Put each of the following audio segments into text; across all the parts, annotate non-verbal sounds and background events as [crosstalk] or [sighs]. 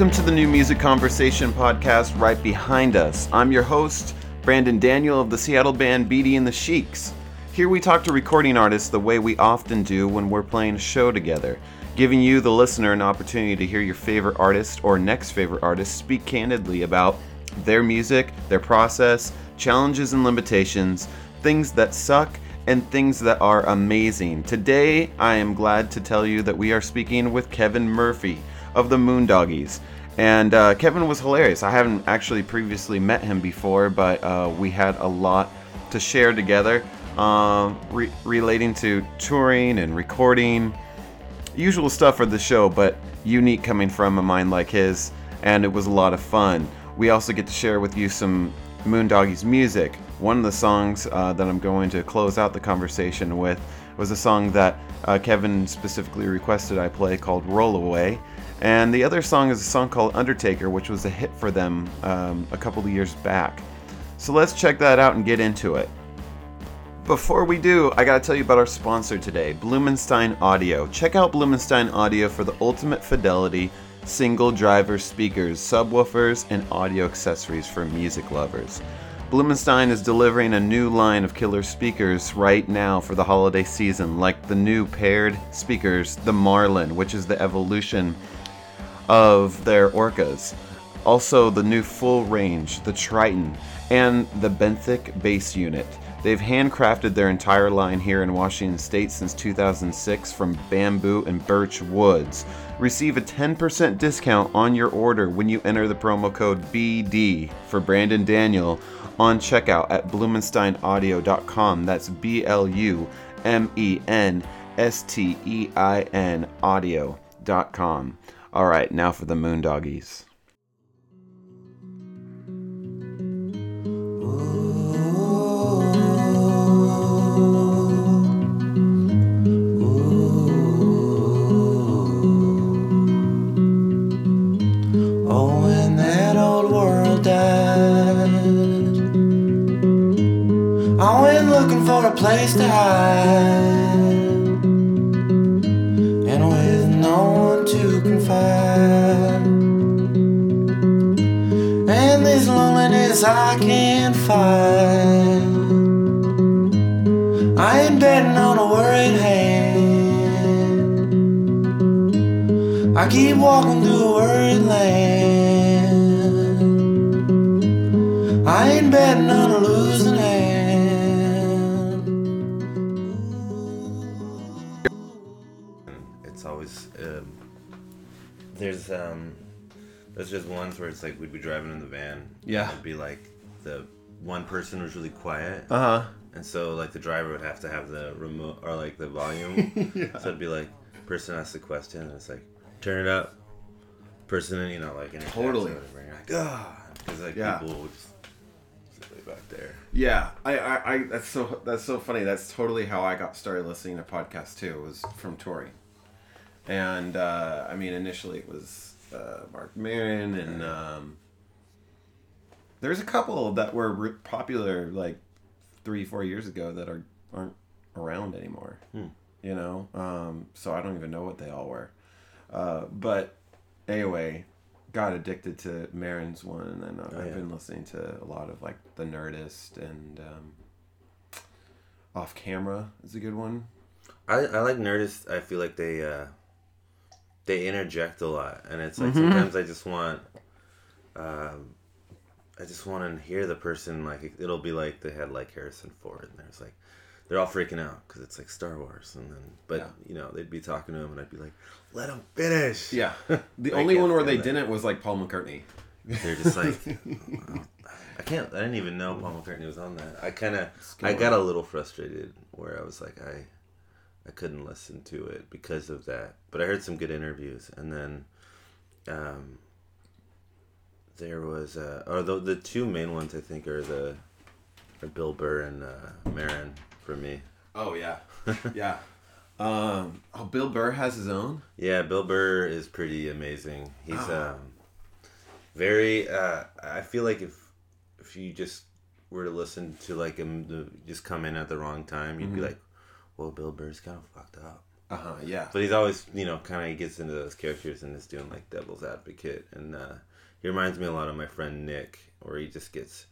Welcome to the New Music Conversation podcast right behind us. I'm your host, Brandon Daniel of the Seattle band Beatty and the Sheiks. Here we talk to recording artists the way we often do when we're playing a show together, giving you, the listener, an opportunity to hear your favorite artist or next favorite artist speak candidly about their music, their process, challenges and limitations, things that suck, and things that are amazing. Today, I am glad to tell you that we are speaking with Kevin Murphy of the Moondoggies. And uh, Kevin was hilarious. I haven't actually previously met him before, but uh, we had a lot to share together um, re- relating to touring and recording. Usual stuff for the show, but unique coming from a mind like his, and it was a lot of fun. We also get to share with you some Moondoggies music. One of the songs uh, that I'm going to close out the conversation with was a song that uh, Kevin specifically requested I play called Roll Away. And the other song is a song called Undertaker, which was a hit for them um, a couple of years back. So let's check that out and get into it. Before we do, I gotta tell you about our sponsor today, Blumenstein Audio. Check out Blumenstein Audio for the ultimate fidelity single driver speakers, subwoofers, and audio accessories for music lovers. Blumenstein is delivering a new line of killer speakers right now for the holiday season, like the new paired speakers, the Marlin, which is the evolution of their Orcas. Also, the new full range, the Triton, and the Benthic bass unit. They've handcrafted their entire line here in Washington State since 2006 from bamboo and birch woods. Receive a 10% discount on your order when you enter the promo code BD for Brandon Daniel on checkout at blumensteinaudio.com. That's B L U M E N S T E I N audio.com. All right, now for the Moondoggies. Oh, when that old world died, I went looking for a place to hide, loneliness I can't fight. I ain't betting on a worried hand. I keep walking through a worried land. Just ones where it's like we'd be driving in the van. Yeah. It'd be like the one person was really quiet, Uh huh. and so like the driver would have to have the remote or like the volume. [laughs] yeah. So it'd be like person asks the question, and it's like turn it up. Person, and you know, like in Totally. whatever, you're like ah, because like Yeah. people would just way back there. Yeah, I, I, I, that's so, that's so funny. That's totally how I got started listening to podcasts too. Was from touring, and uh, I mean, initially it was uh, Marc Maron, and um, there's a couple that were re- popular like three, four years ago that are aren't around anymore. You know, um, so I don't even know what they all were. Uh, but anyway, got addicted to Maron's one, and then uh, Oh, I've yeah. been listening to a lot of like the Nerdist and um, Off Camera is a good one. I, I like Nerdist. I feel like they uh, they interject a lot, and it's like Mm-hmm. sometimes I just want, um, I just want to hear the person like it'll be like they had like Harrison Ford, and there's like they're all freaking out because it's like Star Wars, and then but Yeah. you know they'd be talking to him, and I'd be like, let him finish. Yeah, [laughs] the only one where they that. didn't was like Paul McCartney. They're just like, [laughs] I can't. I didn't even know Paul McCartney was on that. I kind of, I got a little frustrated where I was like, I, I couldn't listen to it because of that. But I heard some good interviews, and then, um, there was, uh, or the the two main ones I think are the, are Bill Burr and uh, Maron for me. Oh yeah, [laughs] yeah. Um, oh, Bill Burr has his own. Yeah, Bill Burr is pretty amazing. He's Ah. um very uh I feel like if if you just were to listen to like him just come in at the wrong time, you'd Mm-hmm. be like, Well, Bill Burr's kind of fucked up. Uh huh. Yeah. But he's always, you know, kind of he gets into those characters and is doing like devil's advocate, and uh, he reminds me a lot of my friend Nick, where he just gets,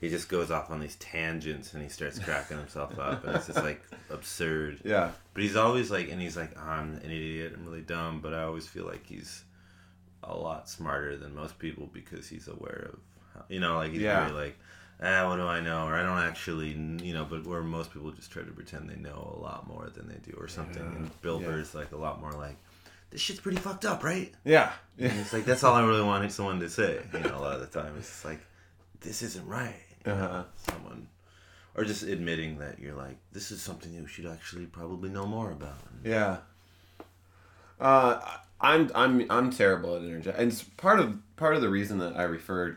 he just goes off on these tangents and he starts [laughs] cracking himself up, and it's just like absurd. Yeah. But he's always like, and he's like, I'm an idiot, I'm really dumb, but I always feel like he's a lot smarter than most people because he's aware of, how, you know, like he's Yeah. very like, ah, what do I know, or I don't actually, you know, but where most people just try to pretend they know a lot more than they do, or something. Yeah. And Bill Yeah. Burr's like a lot more like, this shit's pretty fucked up, right? Yeah. And it's like that's all I really wanted someone to say. You know, a lot of the time it's like, this isn't right. Uh-huh. Someone, or just admitting that you're like, this is something you should actually probably know more about. Yeah. Uh, I'm I'm I'm terrible at interject, and it's part of part of the reason that I referred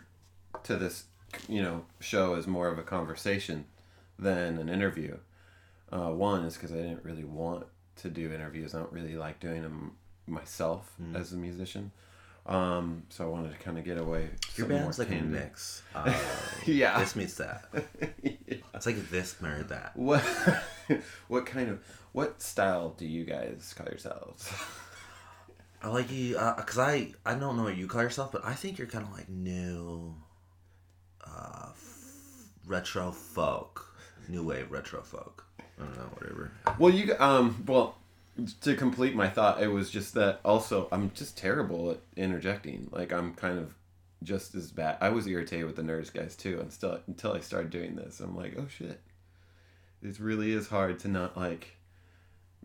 to this, you know, show as more of a conversation than an interview. Uh, one is because I didn't really want to do interviews. I don't really like doing them myself as a musician. Um, so I wanted to kind of get away. Your some band's like a mix. Uh, [laughs] Yeah. This meets that. [laughs] It's like this married that. What [laughs] what kind of what style do you guys call yourselves? I like you, uh 'cause I I don't know what you call yourself, but I think you're kind of like new, uh, retro folk, new wave retro folk. I don't know, whatever. Well, you um well to complete my thought, it was just that also I'm just terrible at interjecting. Like I'm kind of just as bad. I was irritated with the nerds guys too, and still until I started doing this, I'm like, oh shit, it really is hard to not like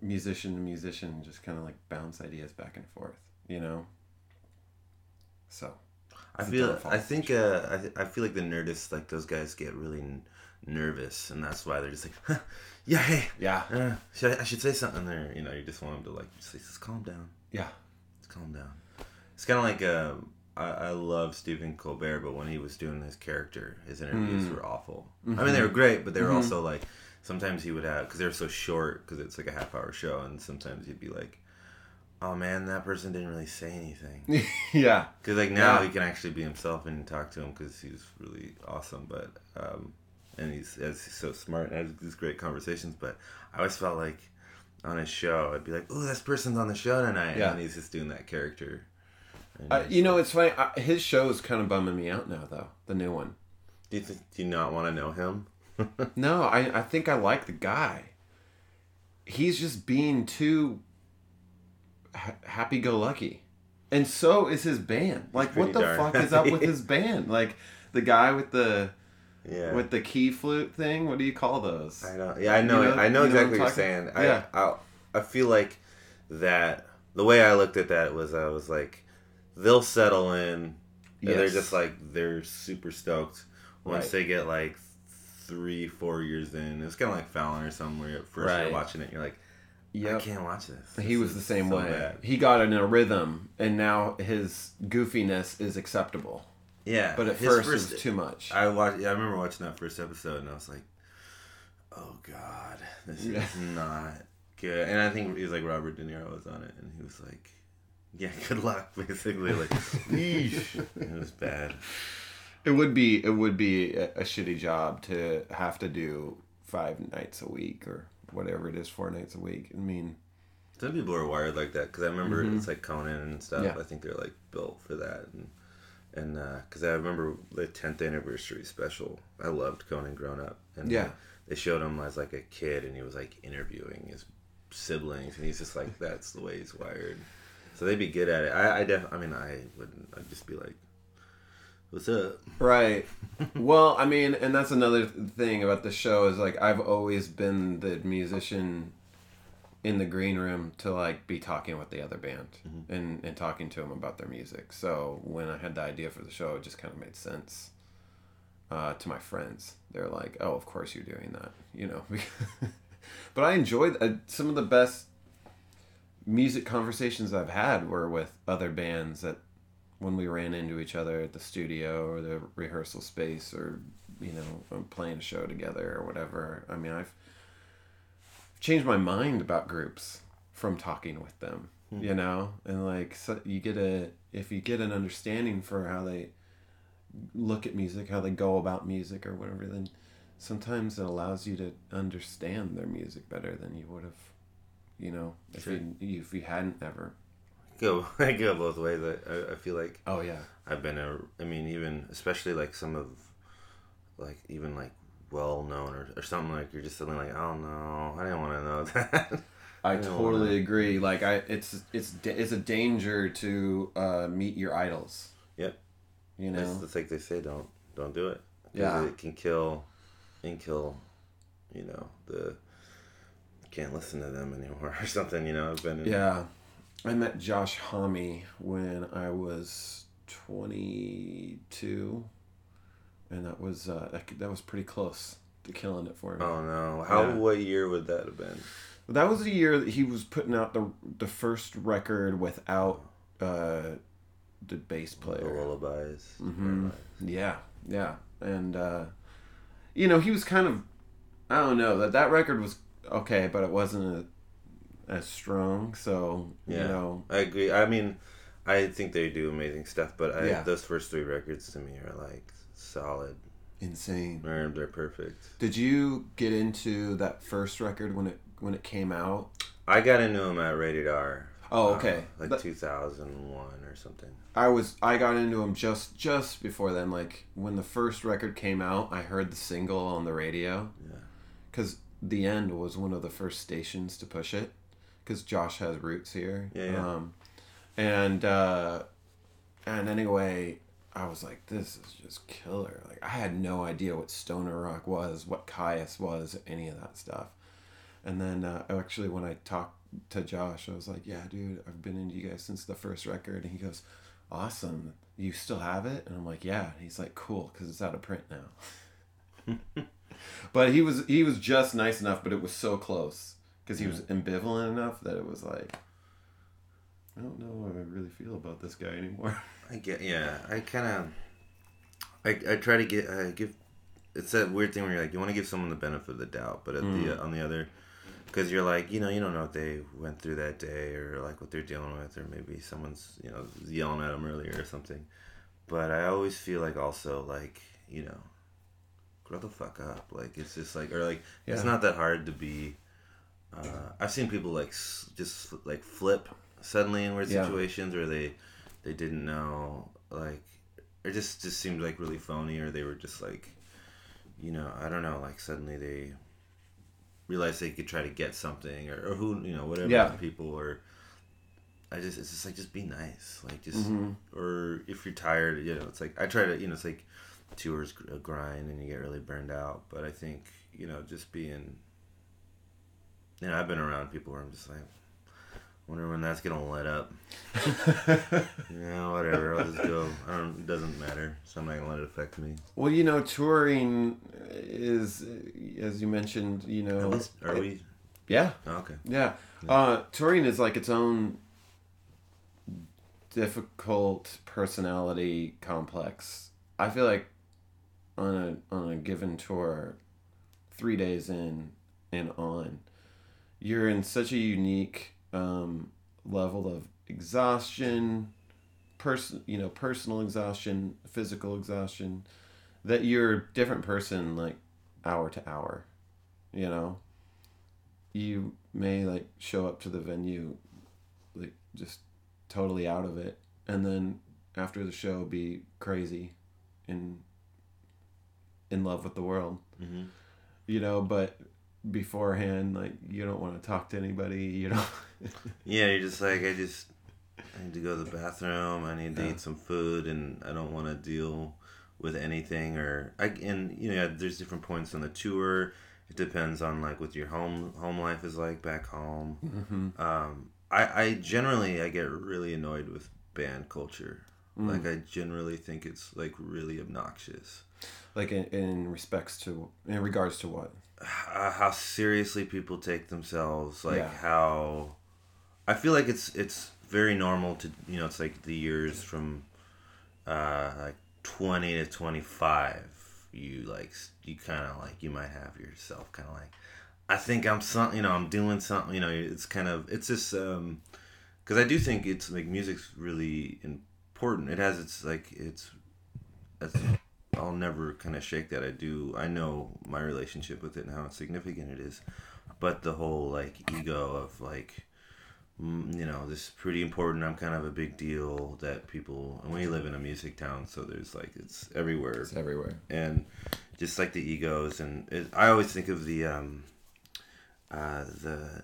musician to musician just kind of like bounce ideas back and forth, you know. So I feel. I think. Uh, I, th- I feel like the nerdists, like those guys, get really n- nervous, and that's why they're just like, huh, "Yeah, hey, yeah, uh, should I, I should say something there." You know, you just want them to like, just, just calm down, yeah, just calm down. It's kind of like. Uh, I, I love Stephen Colbert, but when he was doing his character, his interviews Mm. were awful. Mm-hmm. I mean, they were great, but they were also like. Sometimes he would have because they were so short because it's like a half hour show, and sometimes he'd be like, "Oh man, that person didn't really say anything." [laughs] yeah, Because like now Yeah. he can actually be himself and talk to him because he's really awesome. But um, and he's as he's so smart and has these great conversations. But I always felt like on his show, I'd be like, "Oh, this person's on the show tonight," Yeah. and he's just doing that character. Uh, you know it's funny. Uh, his show is kind of bumming me out now, though. The new one. do you think, do you not want to know him? [laughs] No, I, I think I like the guy. He's just being too ha- happy go lucky. And so is his band. Like what the fuck is up with his band? Like the guy with the Yeah. with the key flute thing, what do you call those? I know. Yeah, I know. You know- I know you know exactly what what you're saying. Yeah. I, I I feel like that. The way I looked at that was I was like, they'll settle in. And they're just like they're super stoked once Right. they get like three, four years in. It's kind of like Fallon or something where at first Right. you're watching it, you're like, I Yep. can't watch this. He This was the same so way. bad." He got in a rhythm and now his goofiness is acceptable. Yeah, But at his first, it was too much. I watched. Yeah, I remember watching that first episode, and I was like, "Oh God, this Yeah. is [laughs] not good." And I think he was like Robert De Niro was on it, and he was like, "Yeah, [laughs] good luck." Basically, like, [laughs] it was bad. It would be it would be a, a shitty job to have to do five nights a week or whatever it is, four nights a week. I mean, Some people are wired like that because I remember it's like Conan and stuff. Mm-hmm. Yeah. I think they're like built for that, and and because I remember the 10th anniversary special. I loved Conan growing up, and Yeah. they showed him as like a kid, and he was like interviewing his siblings, and he's just like that's the way he's wired. So they'd be good at it. I, I def, I mean, I wouldn't. I'd just be like, "What's up?" right? well, I mean, and that's another thing about the show is like I've always been the musician in the green room to like be talking with the other band and and talking to them about their music. So when I had the idea for the show, it just kind of made sense. Uh, to my friends, they're like, "Oh, of course you're doing that," you know. [laughs] but I enjoyed uh, some of the best music conversations I've had were with other bands that when we ran into each other at the studio or the rehearsal space or you know um, playing a show together or whatever. I mean, I've changed my mind about groups from talking with them. You know, and like so you get a if you get an understanding for how they look at music, how they go about music or whatever, then sometimes it allows you to understand their music better than you would have You know, if Sure. you if you hadn't ever. Go, [laughs] I go both ways. I, I, I feel like Oh yeah. I've been a. I mean, even especially like some of, like even like well known or, or something like you're just suddenly like, oh no, I didn't want to know [laughs] that. I don't totally wanna- agree. Like I, it's it's it's a danger to uh, meet your idols. Yep. You know. it's like they say, don't don't do it. Yeah. It can kill, and kill, you know the. Can't listen to them anymore [laughs] or something. You know, I've been. In, Yeah, I met Josh Homme when I was twenty two, and that was uh, that, that was pretty close to killing it for me. Oh no! How? Yeah. What year would that have been? That was the year that he was putting out the the first record without uh, the bass player. The lullabies. Mhm. Yeah, yeah, and uh, you know he was kind of I don't know that that record was okay, but it wasn't a, as strong. So Yeah. you know, I agree. I mean, I think they do amazing stuff, but I, Yeah. those first three records to me are like solid. insane. They're, they're perfect. Did you get into that first record when it when it came out? I got into them at Rated R. Oh, uh, okay. like 2001 or something. I was I got into them just just before then. Like when the first record came out, I heard the single on the radio. Yeah. Because the end was one of the first stations to push it. Because Josh has roots here. Yeah, yeah. Um, and uh, and anyway, I was like, this is just killer. Like I had no idea what stoner rock was, what Kyuss was, any of that stuff. And then uh, actually, when I talked to Josh, I was like, "Yeah, dude, I've been into you guys since the first record." And he goes, "Awesome, you still have it?" And I'm like, "Yeah." And he's like, "Cool, because it's out of print now." [laughs] but he was he was just nice enough, but it was so close because he was ambivalent enough that it was like, I don't know how I really feel about this guy anymore. [laughs] I get, yeah. I kind of, I, I try to get, I give, it's that weird thing where you're like, you want to give someone the benefit of the doubt, but at the, mm. on the other, because you're like, you know, you don't know what they went through that day or like what they're dealing with, or maybe someone's, you know, yelling at them earlier or something. But I always feel like also like, you know, grow the fuck up. Like it's just like, or like, it's not that hard to be. Uh, I've seen people like just like flip suddenly in weird Yeah. situations where they they didn't know like it just just seemed like really phony or they were just like you know I don't know like suddenly they realized they could try to get something or, or who you know whatever Yeah. people or I just it's just like just be nice like just Mhm. or if you're tired you know it's like I try to you know it's like tours a grind and you get really burned out but I think you know just being you know I've been around people where I'm just like wonder when that's gonna let up [laughs] yeah, whatever. I'll just go. I don't. It doesn't matter. So I'm not gonna let it affect me. well, you know, touring is, as you mentioned, you know, At least, are it- we? Yeah, Oh, okay. Yeah. Uh, touring is like its own difficult personality complex. I feel like on a on a given tour, three days in and on, you're in such a unique um, level of exhaustion, person you know personal exhaustion, physical exhaustion, that you're a different person like hour to hour, you know? You may like show up to the venue like just totally out of it and then after the show be crazy and in love with the world. Hmm you know but beforehand like you don't want to talk to anybody you know [laughs] Yeah, you're just like I just. I need to go to the bathroom. I need to Yeah. eat some food, and I don't want to deal with anything. Or I and you know, there's different points on the tour. It depends on like what your home home life is like back home. mm-hmm. Um, I I generally I get really annoyed with band culture. Mm. Like I generally think it's like really obnoxious. like in, in respects to in regards to what how seriously people take themselves like Yeah. how i feel like it's it's very normal to you know it's like the years from uh like 20 to 25 you like you kind of like you might have yourself kind of like i think i'm some you know i'm doing something you know it's kind of it's just um because i do think it's like music's really important it has its like it's it's I'll never kind of shake that. I do. I know my relationship with it and how significant it is. but the whole like ego of like you know this is pretty important i'm kind of a big deal that people and we live in a music town so there's like it's everywhere It's everywhere. and just like the egos and it, i always think of the um uh the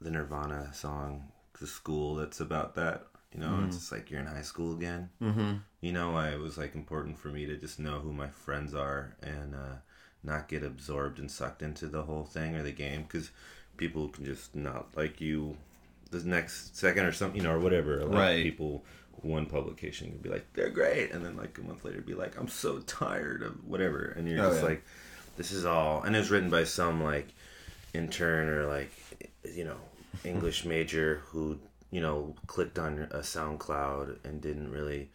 the nirvana song the school that's about that you know it's just like you're in high school again Mm-hmm. you know why it was like important for me to just know who my friends are and uh, not get absorbed and sucked into the whole thing or the game because people can just not like you the next second or something you know or whatever like Right. people one publication could be like they're great and then like a month later be like i'm so tired of whatever and you're Oh, just yeah. like this is all and it was written by some like intern or like you know english major who you know clicked on a soundcloud and didn't really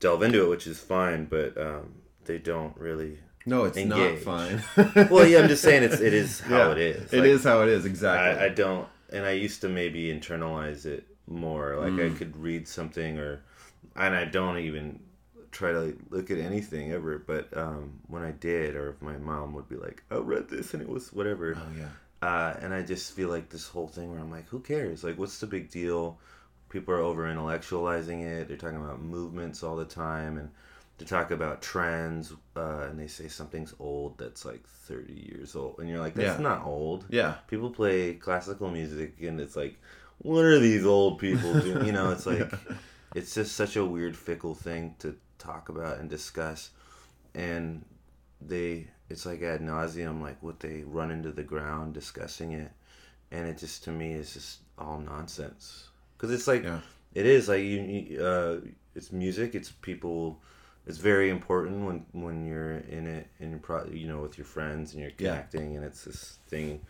delve into it which is fine but um, they don't really No, it's Engage. not fine. [laughs] well yeah i'm just saying it's it is [laughs] how Yeah, it is It Like, is how it is. Exactly. I, I don't and i used to maybe internalize it more like Mm. i could read something or and i don't even try to look at anything ever but um, when i did or if my mom would be like i read this and it was whatever oh yeah. Uh, and I just feel like this whole thing where I'm like, who cares? Like, what's the big deal? People are over intellectualizing it. They're talking about movements all the time, and to talk about trends, uh, and they say something's old that's like 30 years old, and you're like, that's Yeah. not old. Yeah. People play classical music, and it's like, what are these old people doing? You know, it's [laughs] like, it's just such a weird, fickle thing to talk about and discuss, and they it's like ad nauseum like what they run into the ground discussing it and it just to me is just all nonsense because it's like Yeah. it is like you, uh it's music it's people it's very important when when you're in it and you're pro- you know with your friends and you're Yeah. connecting and it's this thing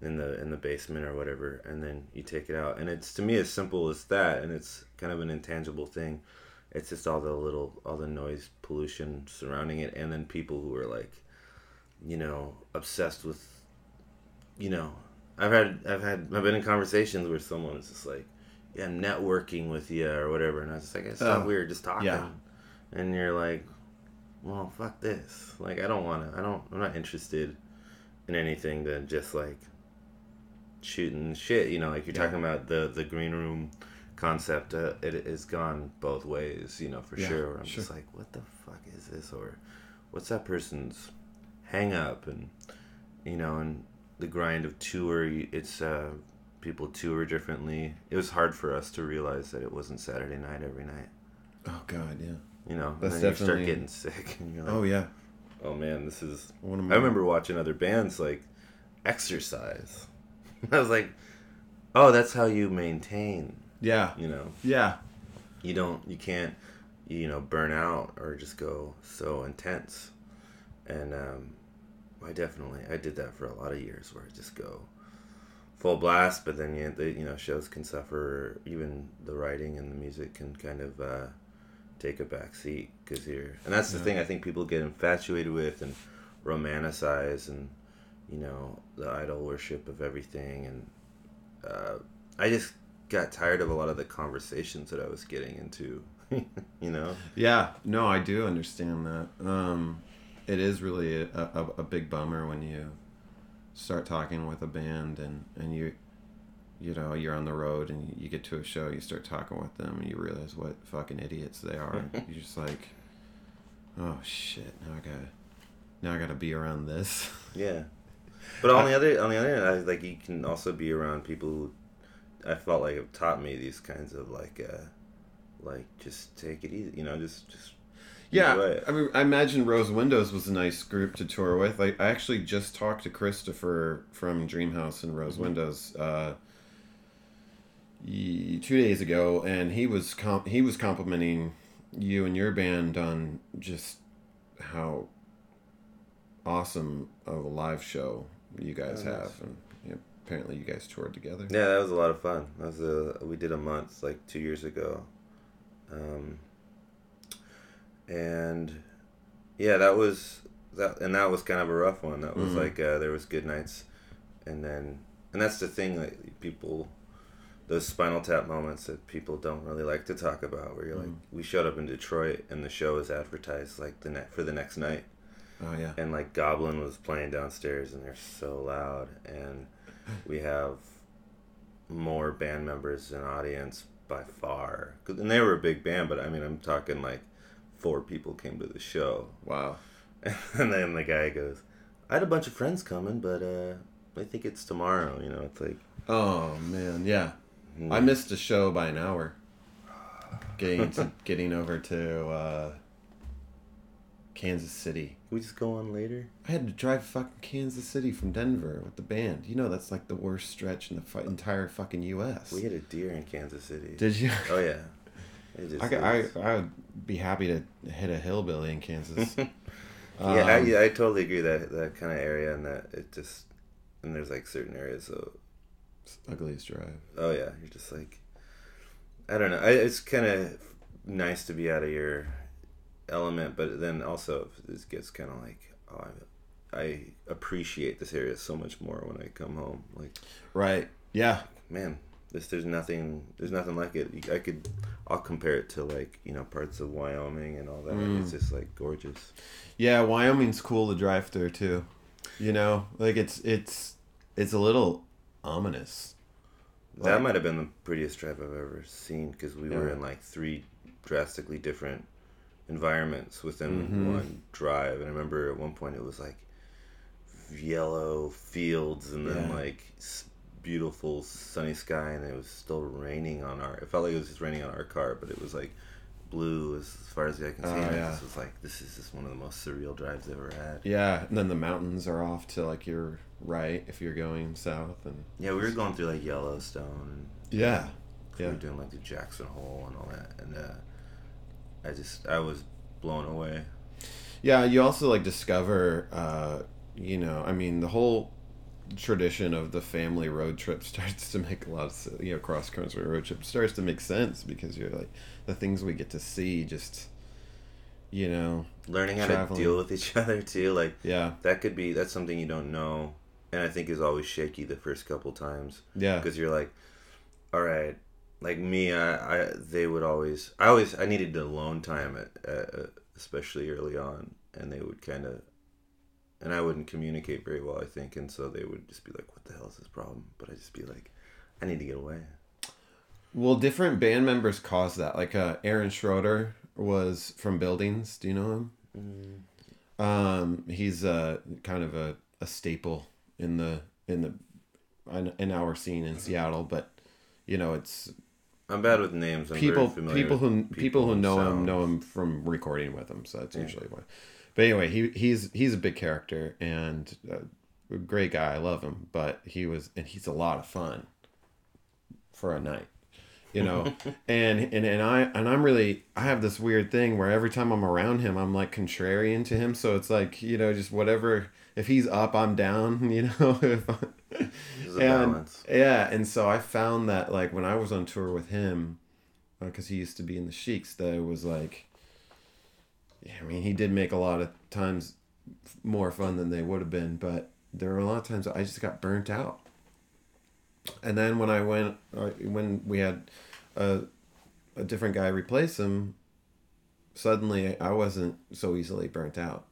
in the in the basement or whatever and then you take it out and it's to me as simple as that and it's kind of an intangible thing it's just all the little all the noise pollution surrounding it and then people who are like you know obsessed with you know i've had i've had i've been in conversations where someone is just like yeah i'm networking with you or whatever and i was just like it's not Oh, weird just talking yeah. and you're like well fuck this like i don't want to i don't i'm not interested in anything than just like shooting shit you know like you're Yeah. talking about the the green room concept uh, it has gone both ways you know for Yeah, sure where i'm sure. just like what the fuck is this or what's that person's hang up and you know and the grind of tour it's uh people tour differently it was hard for us to realize that it wasn't saturday night every night Oh God. Yeah. you know That's and then you start getting sick and you're like Oh yeah. oh man this is One of my... I remember watching other bands like exercise. [laughs] I was like, oh, that's how you maintain. Yeah. You know, Yeah. you don't, you can't, you know, burn out or just go so intense. And um, I definitely, I did that for a lot of years where I just go full blast, but then you, the, you know, shows can suffer. Even the writing and the music can kind of uh, take a back seat because you're, and that's the Yeah. thing I think people get infatuated with and romanticize and you know the idol worship of everything and uh, i just got tired of a lot of the conversations that i was getting into [laughs] you know Yeah, no, I do understand that. Um, it is really a, a, a big bummer when you start talking with a band and, and you, you know, you're on the road and you get to a show, you start talking with them and you realize what fucking idiots they are. [laughs] you're just like, oh shit, now I gotta, now I gotta be around this. [laughs] yeah but on the other on the other hand I, like you can also be around people who i felt like have taught me these kinds of like uh like just take it easy you know just just Yeah. I mean, I imagine Rose Windows was a nice group to tour with. I, I actually just talked to Christopher from Dreamhouse and Rose Windows uh, two days ago, and he was com- he was complimenting you and your band on just how awesome of a live show you guys Oh, nice. have, and you know, apparently you guys toured together. Yeah, that was a lot of fun. That was a we did a month like two years ago, um, and yeah, that was that, and that was kind of a rough one. That was Mhm. like uh, there was good nights, and then and that's the thing like people, those Spinal Tap moments that people don't really like to talk about. Where you're like, Mhm. we showed up in Detroit and the show was advertised like the net for the next night Oh yeah, and like Goblin was playing downstairs, and they're so loud, and [laughs] we have more band members and audience by far. And they were a big band, but I mean, I'm talking like four people came to the show. Wow. [laughs] And then the guy goes, I had a bunch of friends coming, but uh, I think it's tomorrow. You know, it's like, Oh man, yeah. I missed a show by an hour. Getting to, [laughs] getting over to uh, Kansas City. can we just go on later? I had to drive fucking Kansas City from Denver with the band. You know that's like the worst stretch in the fu- entire fucking U.S. We hit a deer in Kansas City. Did you? oh, yeah. It just I, could- I I would be happy to hit a hillbilly in Kansas. [laughs] yeah, I, Um, yeah, I totally agree that that kind of area and that it just and there's like certain areas. So Ugliest drive. oh yeah, you're just like I don't know. I, it's kind of nice to be out of your element, but then also it gets kind of like oh, I, I appreciate this area so much more when I come home. Like Right. Yeah. man, this there's nothing there's nothing like it. I could I'll compare it to like you know parts of Wyoming and all that. Mm. It's just like gorgeous. Yeah, Wyoming's cool to drive through too. You know, like it's it's it's a little ominous. That Like- might have been the prettiest drive I've ever seen because we were in like three drastically different environments within Mhm. one drive. And I remember at one point it was like yellow fields and then Yeah. like beautiful sunny sky, and it was still raining on our. It felt like it was just raining on our car, but it was like blue as, far as eye can see. Oh, and yeah. This was like this is just one of the most surreal drives I've ever had. Yeah, and then the mountains are off to like your right if you're going south, and Yeah, we were going through like Yellowstone and yeah, we yeah, were doing like the Jackson Hole and all that, and uh, I just I was blown away. yeah. You also like discover, uh, you know, I mean, the whole tradition of the family road trip [laughs] starts to make a lot of you know cross country road trip starts to make sense because you're like the things we get to see just you know Learning how Traveling. to deal with each [laughs] other too, like yeah that could be that's something you don't know, and I think is always shaky the first couple times yeah because you're like, all right, like me, I, I they would always I always I needed the alone time at, uh, especially early on, and they would kind of. And I wouldn't communicate very well, I think, and so they would just be like, "What the hell is this problem?" But I'd just be like, "I need to get away." Well, different band members cause that. Like uh, Aaron Schroeder was from Buildings. Do you know him? Um, he's uh, kind of a, a staple in the in the in, in our scene in Seattle. But you know, it's I'm bad with names. I'm people people with who people, who and know him know him from recording with him. So that's usually why. But anyway, he he's he's a big character and uh, a great guy. I love him. But he was and he's a lot of fun for a night you know [laughs] and and and i and i'm really i have this weird thing where every time i'm around him i'm like contrarian to him so it's like you know just whatever if he's up i'm down [laughs] you know [laughs] if I, and balance. yeah and so i found that like when i was on tour with him because he used to be in the sheiks that it was like yeah i mean he did make a lot of times more fun than they would have been but there were a lot of times i just got burnt out and then when I went, uh, when we had a, a different guy replace him, suddenly I wasn't so easily burnt out.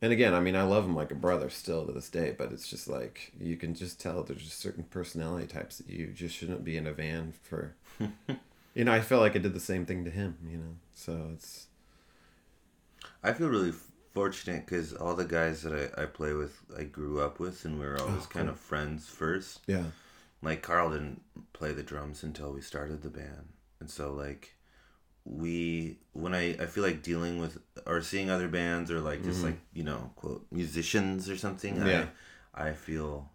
And again, I mean, I love him like a brother still to this day, but it's just like you can just tell there's just certain personality types that you just shouldn't be in a van for. [laughs] you know, I felt like I did the same thing to him. You know, so it's I feel really fortunate because all the guys that I, I play with, I grew up with, and we were always Oh, kind cool. of friends first. yeah, Like Carl didn't play the drums until we started the band, and so like we when I I feel like dealing with or seeing other bands or like just like you know quote musicians or something. Mm-hmm. Yeah. I I feel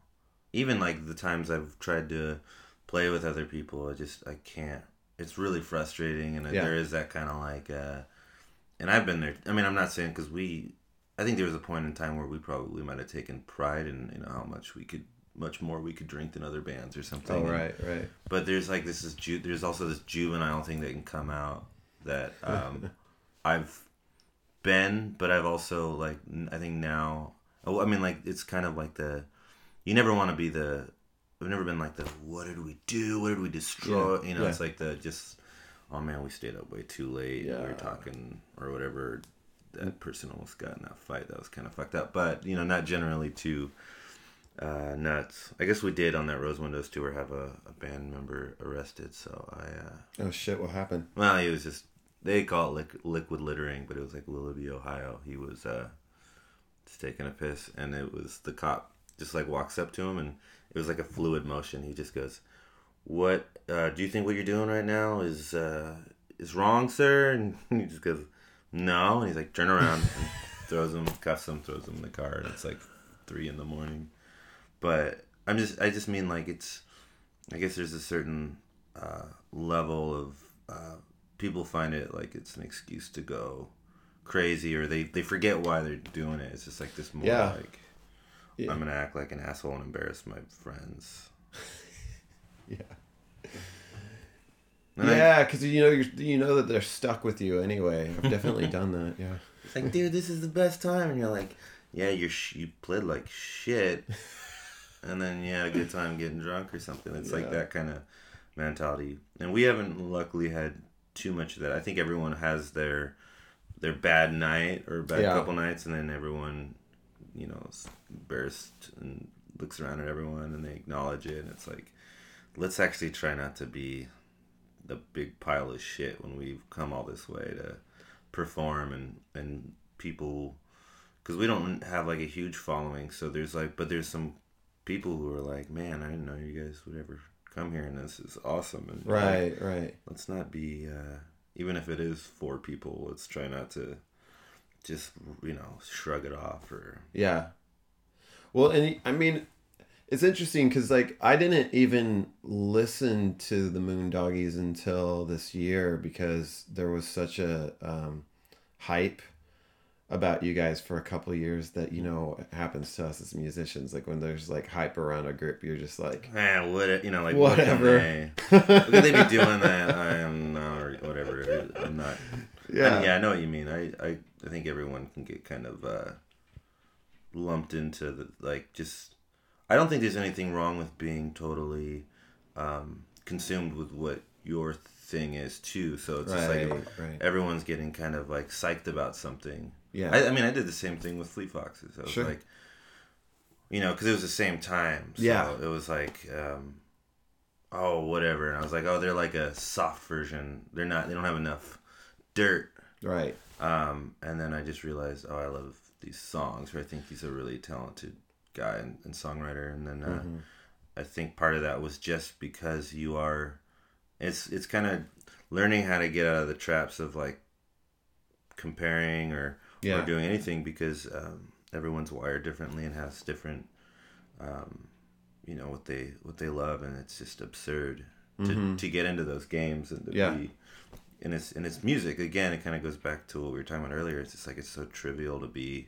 even like the times I've tried to play with other people, I just I can't. It's really frustrating, and Yeah. there is that kind of like. uh and I've been there. I mean, I'm not saying because we. I think there was a point in time where we probably might have taken pride in you know how much we could, much more we could drink than other bands or something. oh And- right, right, But there's like this is ju- there's also this juvenile thing that can come out that um, [laughs] I've been, but I've also like I think now. Oh, I mean, like it's kind of like the. You never want to be the. I've never been like the. What did we do? What did we destroy? Yeah, You know, yeah. it's like the just. Oh man, we stayed up way too late. Yeah. We were talking or whatever. That person almost got in that fight. That was kind of fucked up. But you know, not generally too. uh, nuts. I guess we did on that Rose Windows tour have a, a band member arrested. So I, uh, Oh shit! What happened? well, he was just they call it lick, liquid littering, but it was like Willoughby, Ohio. He was uh, just taking a piss, and it was the cop just like walks up to him, and it was like a fluid motion. He just goes, "What uh, do you think what you're doing right now is uh, is wrong, sir?" [laughs] And he just goes, "No," and he's like, "Turn around," and throws him, cuffs him, throws him in the car, and it's like three in the morning. But I'm just, I just mean like it's, I guess there's a certain uh, level of uh, people find it like it's an excuse to go crazy, or they they forget why they're doing it. It's just like this more Yeah. like Yeah. I'm gonna act like an asshole and embarrass my friends. [laughs] [laughs] Yeah. And Yeah, because you know you're, you know that they're stuck with you anyway. I've definitely [laughs] done that. Yeah. It's like, dude, this is the best time, and you're like, yeah, you're sh- you played like shit, [laughs] and then you had a good time getting drunk or something. It's like that kind of mentality, and we haven't luckily had too much of that. I think everyone has their their bad night or bad Yeah. couple nights, and then everyone, you know, is embarrassed and looks around at everyone and they acknowledge it, and it's like, let's actually try not to be the big pile of shit when we've come all this way to perform and and people because we don't have like a huge following so there's like but there's some people who are like man i didn't know you guys would ever come here and this is awesome and like, Right. Right. let's not be uh even if it is four people let's try not to just you know shrug it off or Yeah. Well, and I mean, it's interesting because like I didn't even listen to the Moondoggies until this year because there was such a um, hype about you guys for a couple of years that you know happens to us as musicians. Like when there's like hype around a group, you're just like, man what you know like Whatever. what can they, they be doing that i am not or whatever i'm not yeah, yeah, I know what you mean. I, I, I think everyone can get kind of uh, lumped into the like just. I don't think there's anything wrong with being totally um, consumed with what your thing is too. So it's just like right, everyone's getting kind of like psyched about something. yeah, I, I mean, I did the same thing with Fleet Foxes. I was Sure. like, you know, because it was the same time. So Yeah. It was like, um, oh, whatever. And I was like, oh, they're like a soft version. They're not. They don't have enough dirt. right, Um, and then I just realized, oh, I love these songs. Or I think he's a really talented guy and, and songwriter. And then uh, Mm-hmm. I think part of that was just because you are. It's it's kind of learning how to get out of the traps of like comparing or Yeah. or doing anything because um, everyone's wired differently and has different, um, you know, what they what they love, and it's just absurd to, to get into those games and to Mm-hmm. Yeah. be. And it's and it's music again. It kind of goes back to what we were talking about earlier. It's just like it's so trivial to be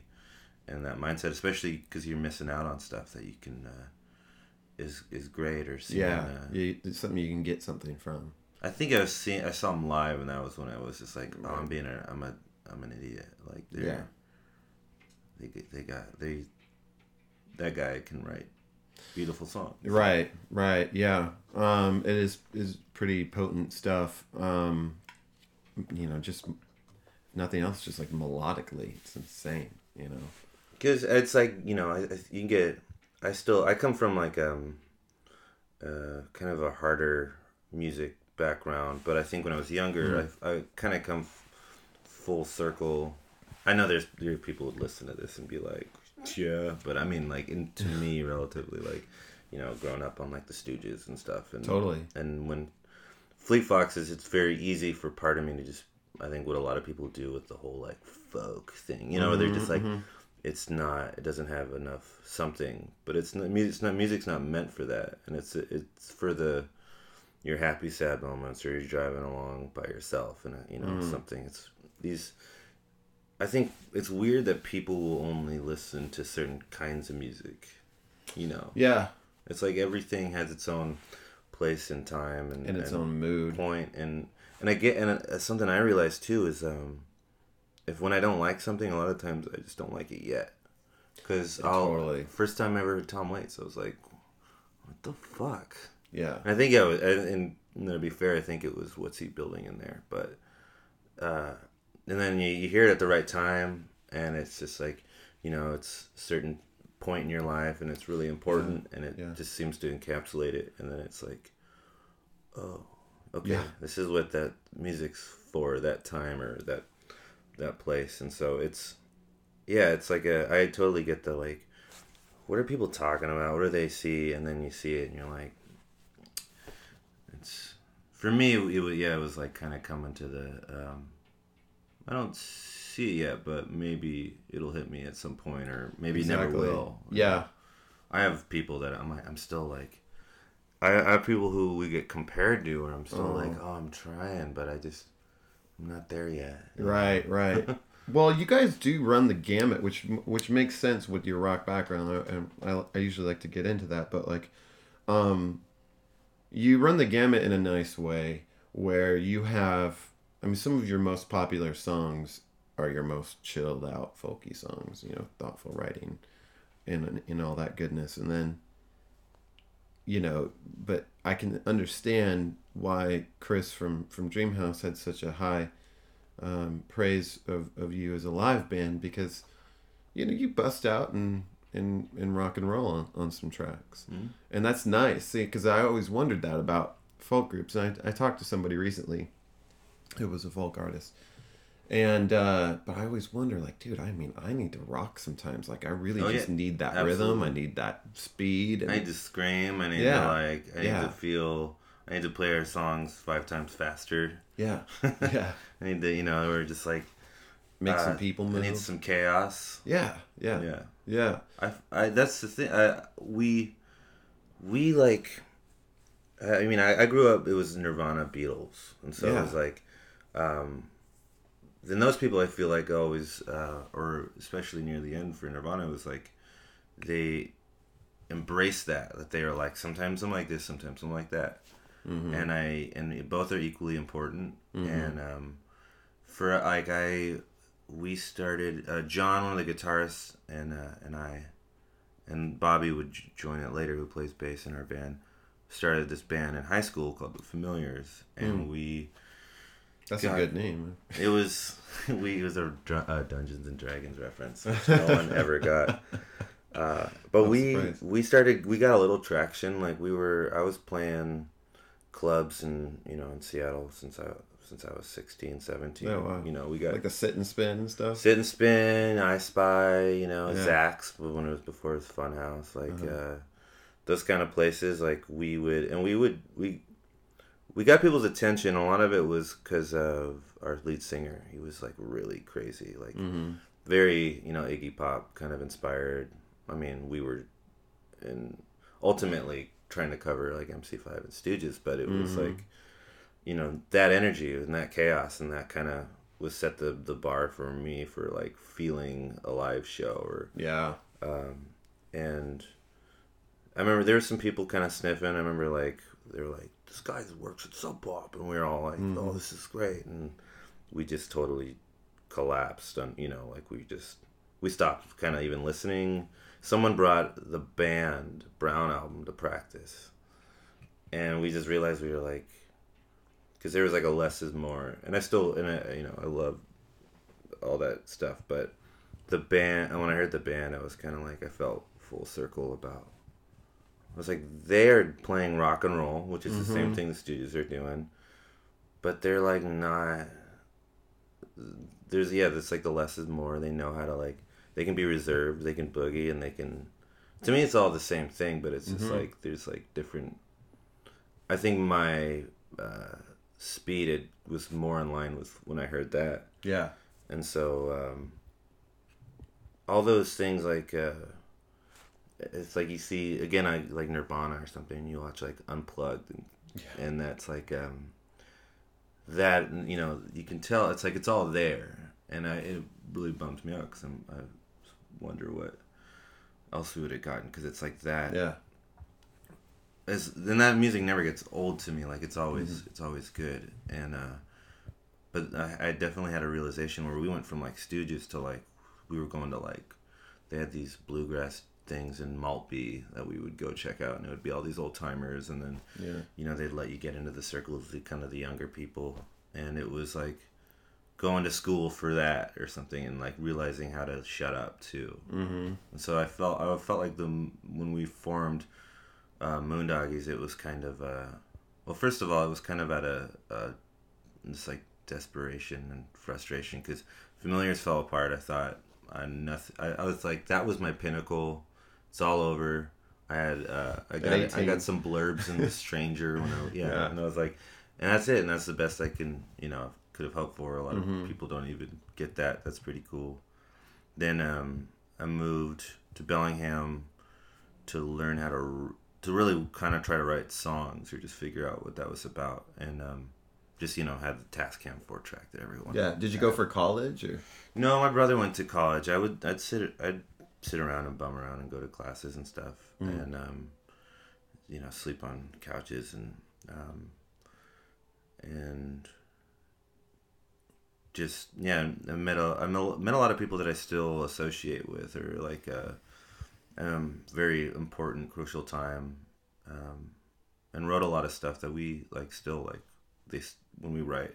in that mindset, especially because you're missing out on stuff that you can uh, is is great or see. yeah. uh, You, it's something you can get something from. I think I was seeing. I saw him live, and that was when I was just like, "Oh, I'm being a, I'm a, I'm an idiot." Like, they're, Yeah. they they got they, that guy can write beautiful songs. Right, right, yeah. Um, it is is pretty potent stuff. Um, you know, just nothing else, just like melodically, it's insane. You know. Because it's like you know, I, I, you can get. I still I come from like um, uh, kind of a harder music background, but I think when I was younger, I I kind of come f- full circle. I know there's there are people would listen to this and be like, yeah, but I mean like in, to me [sighs] relatively like, you know, growing up on like the Stooges and stuff and Totally. and when Fleet Foxes, it's very easy for part of me to just I think what a lot of people do with the whole like folk thing, you know, where they're just like it's not it doesn't have enough something, but it's not music. It's not music's not meant for that, and it's it's for the your happy sad moments or you're driving along by yourself and you know something. It's these. I think it's weird that people will only listen to certain kinds of music. You know, Yeah, it's like everything has its own place and time and, in its and own mood. point and and I get and uh, something I realized too is um if when I don't like something a lot of times I just don't like it yet because I'll totally. first time I ever heard Tom Waits I was like what the fuck Yeah, and I think I was and, and to be fair I think it was what's he building in there but uh and then you, you hear it at the right time and it's just like you know it's a certain point in your life and it's really important and it yeah. just seems to encapsulate it and then it's like oh okay Yeah. this is what that music's for that time or that that place and so it's yeah it's like a i totally get the like what are people talking about what do they see and then you see it and you're like it's for me it, was yeah it was like kind of coming to the um i don't see it yet but maybe it'll hit me at some point or maybe never will Yeah. I have people that I'm like, I'm still like, I, I have people who we get compared to, where I'm still Oh. like, oh, I'm trying, but I just, I'm not there yet. Right, right. [laughs] well, you guys do run the gamut, which which makes sense with your rock background, and I, I usually like to get into that. But like, um, you run the gamut in a nice way, where you have, I mean, some of your most popular songs are your most chilled out folky songs. You know, thoughtful writing, and and all that goodness, and then. You know, but I can understand why Chris from from Dreamhouse had such a high um, praise of, of you as a live band because you know you bust out and and, and rock and roll on, on some tracks. And that's nice see because i always wondered that about folk groups. And I, I talked to somebody recently who was a folk artist and uh, but i always wonder like dude i mean i need to rock sometimes like i really Oh, just yeah. need that rhythm i need that speed and I need to scream. I need Yeah. to like. I need to feel. I need to play our songs five times faster. yeah [laughs] yeah I need to, you know, we're just like make uh, some people I need some chaos. yeah yeah Yeah. yeah I, I that's the thing. I, we, we like. I mean, I, I grew up. It was Nirvana, Beatles, and so Yeah. it was like, um, then those people I feel like always, uh, or especially near the end for Nirvana, was like, they embrace that that they are like sometimes I'm like this, sometimes I'm like that, and I and both are equally important. And um, for like I, we started uh, John, one of the guitarists, and uh, and I, and Bobby would j- join it later, who plays bass in our band. Started this band in high school called the Familiars, and we that's God. a good name it was [laughs] we it was a uh, Dungeons and Dragons reference, which [laughs] no one ever got. Uh, but I'm we surprised. we started we got a little traction. Like we were, I was playing clubs in you know in Seattle since I since I was 16, 17. Oh, wow. You know we got like the sit and spin and stuff Sit and Spin, I Spy, you know, Yeah. Zax when it was before it was Funhouse, like Uh-huh. uh, those kind of places. Like we would, and we would we we got people's attention. A lot of it was because of our lead singer. He was like really crazy, like Mm-hmm. very you know Iggy Pop kind of inspired. I mean, we were and ultimately trying to cover like MC5 and Stooges, but it was Mhm. like you know that energy and that chaos and that kind of was set the the bar for me for like feeling a live show or yeah um and I remember there were some people kind of sniffing. I remember like they were like, "This guy works at Sub Pop," and we were all like, "Oh, mm-hmm. this is great," and we just totally collapsed. On you know, like we just we stopped kind of even listening. Someone brought the band Brown album to practice, and we just realized we were like, because there was like a less is more, and I still and I you know I love all that stuff, but the band and when I heard the band, I was kind of like I felt full circle about. I was like they're playing rock and roll, which is the same thing the Stooges are doing, but they're like not. There's yeah, there's like the less is more. They know how to like they can be reserved, they can boogie, and they can. To me, it's all the same thing, but it's just like there's like different. I think my uh, speed it was more in line with when I heard that yeah and so um, all those things like uh, it's like you see again I like Nirvana or something you watch like Unplugged and, and that's like um, that you know you can tell it's like it's all there and I, it really bums me out because I wonder what else we would have gotten because it's like that yeah as then that music never gets old to me. Like it's always it's always good. And uh but I, I definitely had a realization where we went from like Stooges to like we were going to like they had these bluegrass things in Maltby that we would go check out, and it would be all these old timers, and then yeah you know they'd let you get into the circle of the kind of the younger people, and it was like going to school for that or something and like realizing how to shut up too. Mm-hmm. And so I felt I felt like the when we formed uh, Moondoggies, it was kind of uh, well, first of all, it was kind of at a, a just like desperation and frustration because Familiars fell apart. I thought I nothing. I, I was like that was my pinnacle. It's all over. I had uh, I got I got some blurbs in the Stranger when I [laughs] yeah, Yeah. and I was like, and that's it, and that's the best I can you know could have hoped for. A lot Mm-hmm. of people don't even get that. That's pretty cool. Then um, I moved to Bellingham to learn how to to really kind of try to write songs or just figure out what that was about, and um, just you know had the Tascam four track that everyone. Yeah. Did you go for college or? No, my brother went to college. I would I'd sit I'd sit around and bum around and go to classes and stuff, and um, you know sleep on couches and um, and just yeah I met a I met a lot of people that I still associate with or like a um, very important crucial time um, and wrote a lot of stuff that we like still like they when we write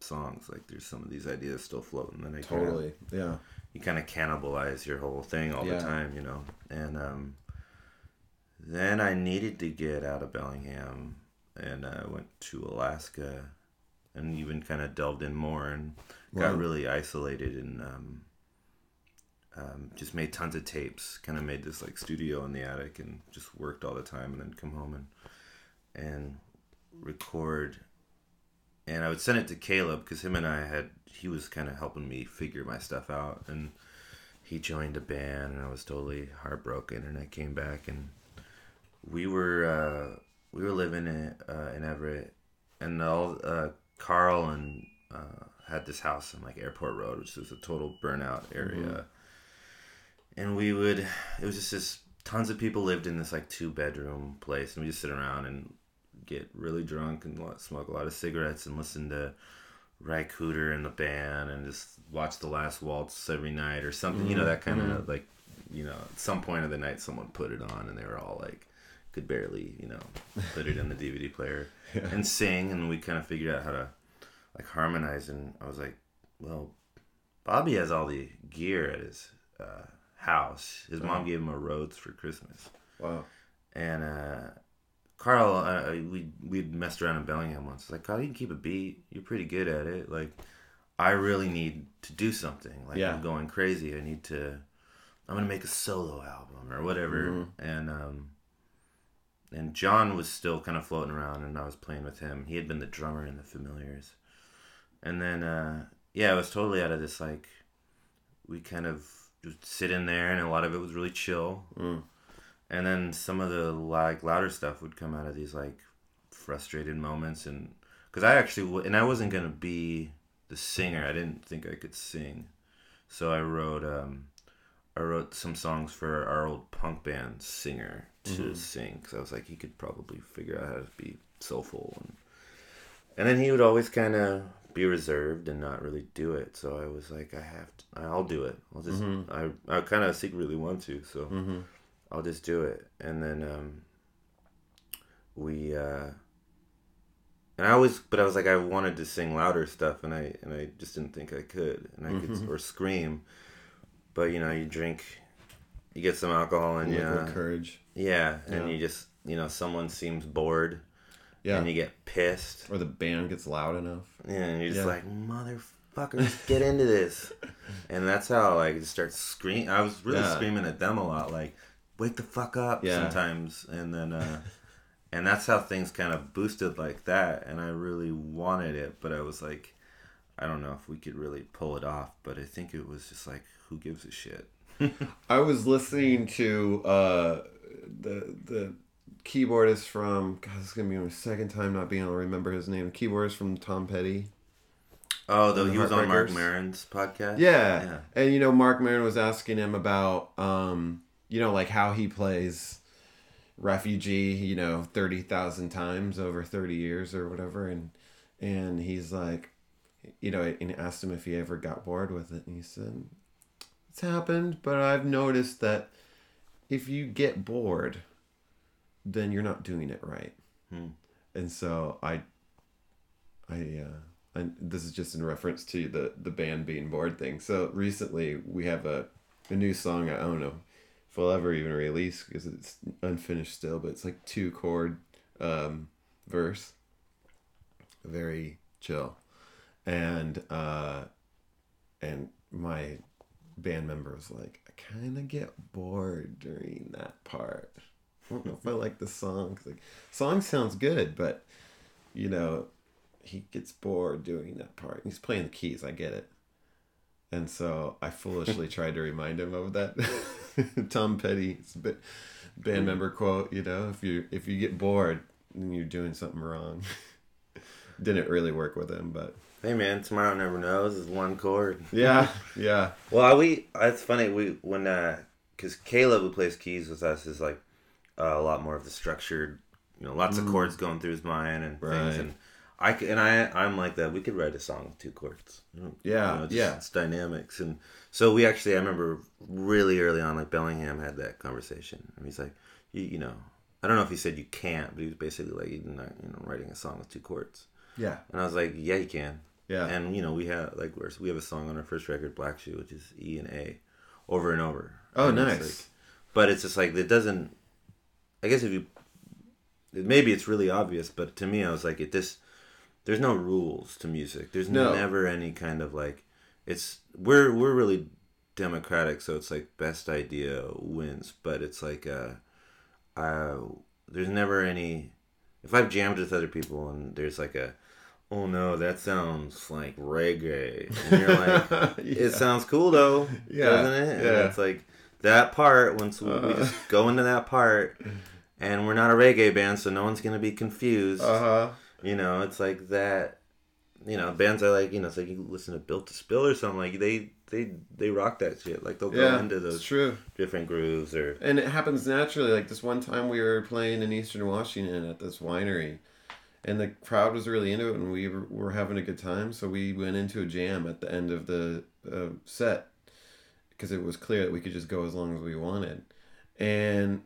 songs like there's some of these ideas still floating and I Totally. Yeah. You kind of cannibalize your whole thing all Yeah. the time, you know. And um, then I needed to get out of Bellingham, and I went to Alaska, and even kind of delved in more, and got Wow. really isolated, and um, um, just made tons of tapes. Kind of made this like studio in the attic, and just worked all the time, and then come home and and record and I would send it to Caleb because him and I had he was kind of helping me figure my stuff out, and he joined a band, and I was totally heartbroken, and I came back, and we were uh, we were living in uh, in Everett, and all uh, Carl and uh, had this house on like Airport Road, which was a total burnout area, and we would it was just this tons of people lived in this like two bedroom place, and we just sit around and get really drunk and smoke a lot of cigarettes and listen to Ry Cooder and the band and just watch the last waltz every night or something. You know that kind of like, you know, at some point of the night someone put it on and they were all like, could barely, you know, put it in the DVD player [laughs] and sing and we kind of figured out how to like harmonize and I was like, well, Bobby has all the gear at his uh, house. His mom gave him a Rhodes for Christmas Wow. and uh, Carl, uh, we we'd messed around in Bellingham once. It's like, Carl, you can keep a beat. You're pretty good at it. Like, I really need to do something. Like, Yeah. I'm going crazy. I need to. I'm gonna make a solo album or whatever. And um, and John was still kind of floating around, and I was playing with him. He had been the drummer in the Familiars, and then uh, yeah, it was totally out of this like. We kind of just sit in there, and a lot of it was really chill and then some of the like louder stuff would come out of these like frustrated moments and because i actually w- and i wasn't gonna be the singer. I didn't think i could sing. So i wrote um i wrote some songs for our old punk band singer to mm-hmm. sing because i was like he could probably figure out how to be soulful and and then he would always kind of be reserved and not really do it. So i was like i have to i'll do it. I'll just mm-hmm. i i kind of secretly want to so mm-hmm. I'll just do it. And then um, we uh, and I always, but I was like, I wanted to sing louder stuff, and I and I just didn't think I could, and I could or scream. But you know, you drink, you get some alcohol, and yeah, courage. yeah, and Yeah. you just you know, someone seems bored, Yeah. and you get pissed, or the band gets loud enough. yeah, and you're just Yeah. like, motherfuckers, get into this. [laughs] And that's how like it starts screaming. I was really Yeah. screaming at them a lot, like, wake the fuck up Yeah. sometimes. And then, uh, [laughs] and that's how things kind of boosted like that. And I really wanted it, but I was like, I don't know if we could really pull it off. But I think it was just like, who gives a shit? [laughs] I was listening to uh, the the keyboardist from God, this is gonna be my second time not being able to remember his name. Keyboardist from Tom Petty. Oh, though he was on Marc? Maron's podcast. Yeah. Yeah. And you know, Marc Maron was asking him about um, you know, like how he plays refugee, you know, thirty thousand times over thirty years or whatever, and and he's like you know, and asked him if he ever got bored with it, and he said, It's happened, but I've noticed that if you get bored, then you're not doing it right. Hmm. And so I I uh and this is just in reference to the the band being bored thing. So recently we have a a new song. I don't we'll ever even release because it's unfinished still, but it's like two chord um, verse, very chill, and uh, and my band member was like, I kind of get bored during that part. I don't know if I like the song. 'cause, like, song sounds good, but you know, he gets bored doing that part. He's playing the keys. I get it. And so I foolishly [laughs] tried to remind him of that [laughs] [laughs] Tom Petty's ba- band member quote. You know, if you if you get bored, then you're doing something wrong. [laughs] Didn't really work with him, but Hey man, tomorrow never knows is one chord. yeah, [laughs] yeah, Well, we it's funny we when uh because Caleb who plays keys with us is like uh, a lot more of the structured, you know, lots of chords going through his mind and Right. things and. I and I I'm like that. We could write a song with two chords. Yeah, you know, yeah. It's dynamics, and so we actually I remember really early on, like Bellingham had that conversation, and he's like, you, you know, I don't know if he said you can't, but he was basically like, you know, writing a song with two chords, yeah, and I was like, yeah, you can, yeah. and you know, we have like we're, we have a song on our first record, Black Shoe, which is E and A, over and over. Oh, And it's nice. like- but it's just like it doesn't. I guess if you, maybe it's really obvious, but to me, I was like, it just. There's no rules to music. There's No. never any kind of like. It's we're we're really democratic, so it's like best idea wins. But it's like uh, uh, there's never any. If I've jammed with other people and there's like a, oh no, that sounds like reggae, and you're like, [laughs] Yeah. it sounds cool though, Yeah, doesn't it? And yeah. Uh. it's like that part. Once we, we just go into that part, and we're not a reggae band, so no one's gonna be confused. Uh huh. You know, it's like that. You know, bands are like you know, it's like you listen to Built to Spill or something like they they they rock that shit. Like they'll go into those true. different grooves or And it happens naturally. Like this one time we were playing in Eastern Washington at this winery, and the crowd was really into it, and we were, were having a good time. So we went into a jam at the end of the uh, set because it was clear that we could just go as long as we wanted, and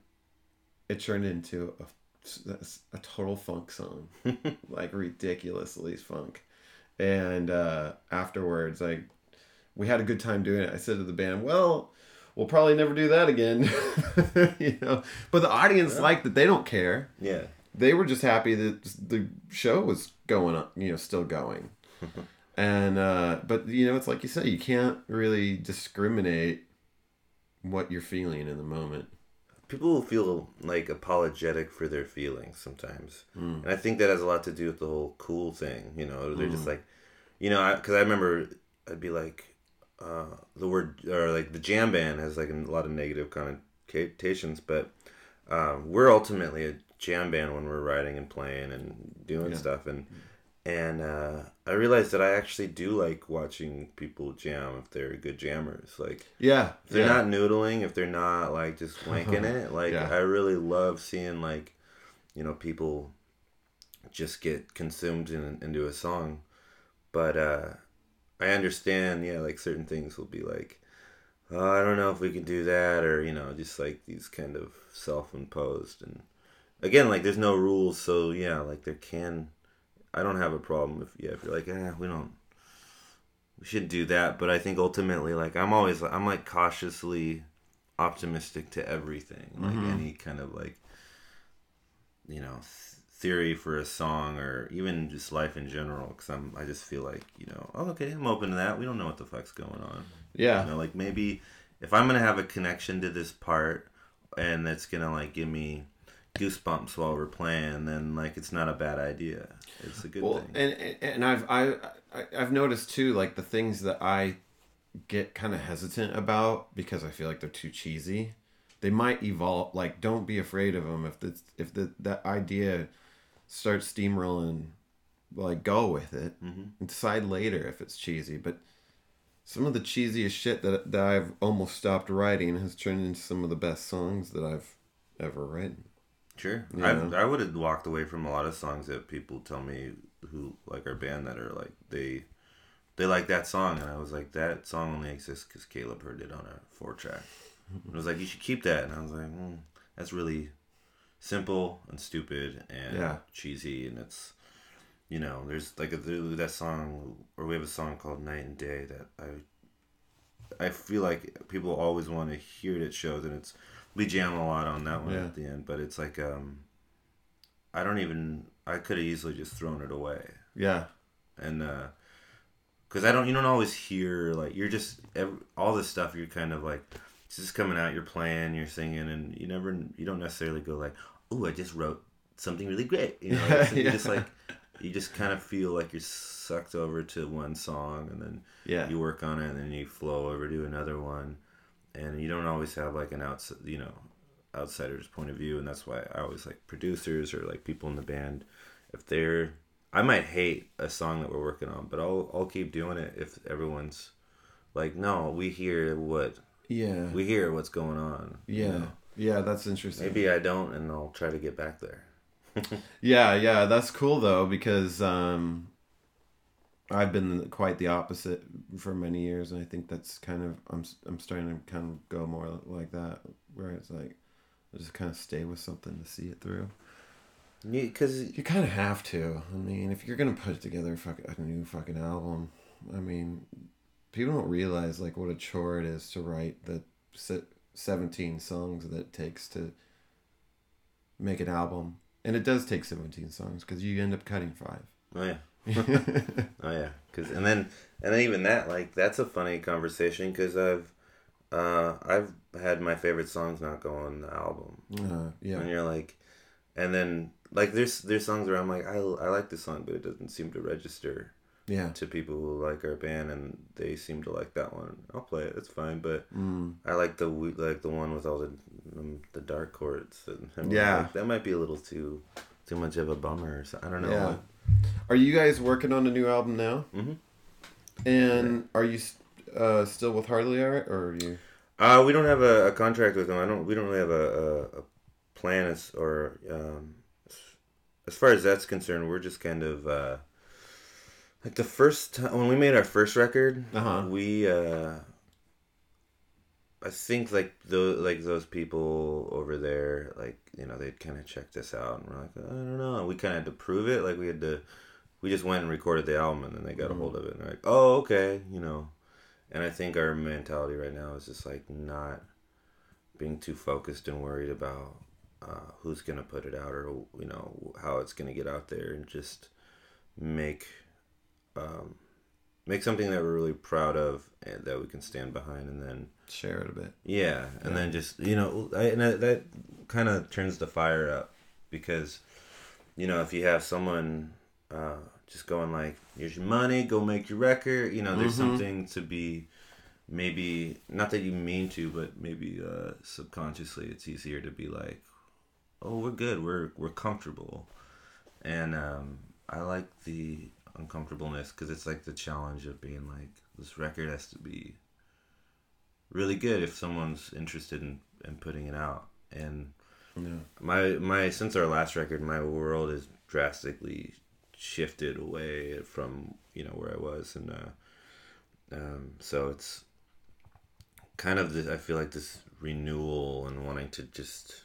it turned into a, a total funk song, [laughs] like ridiculously funk. And uh, afterwards, I we had a good time doing it. I said to the band, "Well, we'll probably never do that again," [laughs] you know. But the audience liked that. They don't care. yeah. They were just happy that the show was going on, you know, still going. [laughs] and uh, but you know, it's like you said, you can't really discriminate what you're feeling in the moment. People feel like apologetic for their feelings sometimes. And i think that has a lot to do with the whole cool thing you know? They're just like you know because I, remember i'd be like uh, the word or like the jam band has like a lot of negative connotations but um, we're ultimately a jam band when we're writing and playing and doing Yeah. stuff and and uh, I realized that I actually do like watching people jam if they're good jammers. Like Yeah, if they're yeah. not noodling, if they're not like just wanking [laughs] it, like Yeah. I really love seeing like, you know, people just get consumed in, into a song. But uh I understand, yeah, like certain things will be like, oh, I don't know if we can do that, or you know, just like these kind of self-imposed. And again, like there's no rules, so yeah, like there can. I don't have a problem if yeah, if you're like, eh, we don't we should do that but i think ultimately like i'm always i'm like cautiously optimistic to everything like any kind of like you know th- theory for a song or even just life in general because i'm i just feel like you know oh, okay i'm open to that. We don't know what the fuck's going on. Yeah. you know like maybe if i'm gonna have a connection to this part and that's gonna like give me goosebumps while we're playing then like it's not a bad idea it's a good well, thing and and- and I've I, I I've noticed too, like the things that I get kind of hesitant about because I feel like they're too cheesy. They might evolve. Like, don't be afraid of them if the if the that idea starts steamrolling. Like, go with it mm-hmm. and decide later if it's cheesy. But some of the cheesiest shit that that I've almost stopped writing has turned into some of the best songs that I've ever written. Sure. I I would have walked away from a lot of songs that people tell me who like our band that are like they they like that song and I was like that song only exists because Caleb heard it on a four track. And it was like you should keep that and I was like mm, that's really simple and stupid and Yeah. cheesy and it's you know, there's like a, that song, or we have a song called Night and Day that I, I feel like people always want to hear it at shows, and it's we jam a lot on that one Yeah. at the end, but it's like um, I don't even I could have easily just thrown it away, Yeah. and uh, because I don't you don't always hear like you're just ev all this stuff you're kind of like it's just coming out, you're playing, you're singing, and you never you don't necessarily go like, oh, I just wrote something really great, you know, It's- [laughs] you Yeah. just like you just kind of feel like you're sucked over to one song and then Yeah. you work on it and then you flow over to another one and you don't always have like an outside you know outsider's point of view and that's why i always like producers or like people in the band if they're i might hate a song that we're working on but i'll i'll keep doing it if everyone's like no we hear what Yeah. we hear what's going on you yeah. know? Yeah, that's interesting. maybe i don't and i'll try to get back there [laughs] Yeah, yeah, that's cool though because um, I've been quite the opposite for many years, and I think that's kind of I'm I'm starting to kind of go more like that, where it's like I just kind of stay with something to see it through. because You kind of have to. I mean, if you're gonna put together a, fuck, a new fucking album, I mean, people don't realize like what a chore it is to write the se- seventeen songs that it takes to make an album, and it does take seventeen songs because you end up cutting five. oh yeah [laughs] Oh yeah, cause and then and then even that like that's a funny conversation because I've uh I've had my favorite songs not go on the album Uh, yeah, and you're like and then like there's there's songs where I'm like I, I like this song but it doesn't seem to register yeah, to people who like our band and they seem to like that one I'll play it it's fine but mm. I like the we- like the one with all the um, the dark chords and I'm Yeah. like, that might be a little too too much of a bummer so, I don't know yeah. Are you guys working on a new album now? Mhm. And are you uh, still with Hardly Art, or are you? Uh, we don't have a, a contract with them. I don't. We don't really have a, a, a plan as or um, as far as that's concerned. We're just kind of uh, like the first time when we made our first record. Uh-huh. We uh, I think like those like those people over there, like you know, they'd kind of checked us out, and we're like, I don't know. We kind of had to prove it. Like we had to. We just went and recorded the album, and then they got a hold of it, and they're like, "Oh, okay," you know. And I think our mentality right now is just like not being too focused and worried about uh, who's gonna put it out or you know how it's gonna get out there, and just make um, make something that we're really proud of and that we can stand behind, and then Share it a bit. yeah, and then just you know, I, and that, that kind of turns the fire up because you know if you have someone uh, just going like, "Here's your money, go make your record," you know, there's something to be maybe not that you mean to, but maybe uh, subconsciously it's easier to be like, "Oh, we're good, we're we're comfortable," and um, I like the uncomfortableness because it's like the challenge of being like, this record has to be really good if someone's interested in, in putting it out. And Yeah. my my since our last record, my world has drastically shifted away from you know where I was, and uh, um, so it's kind of this. I feel like this renewal and wanting to just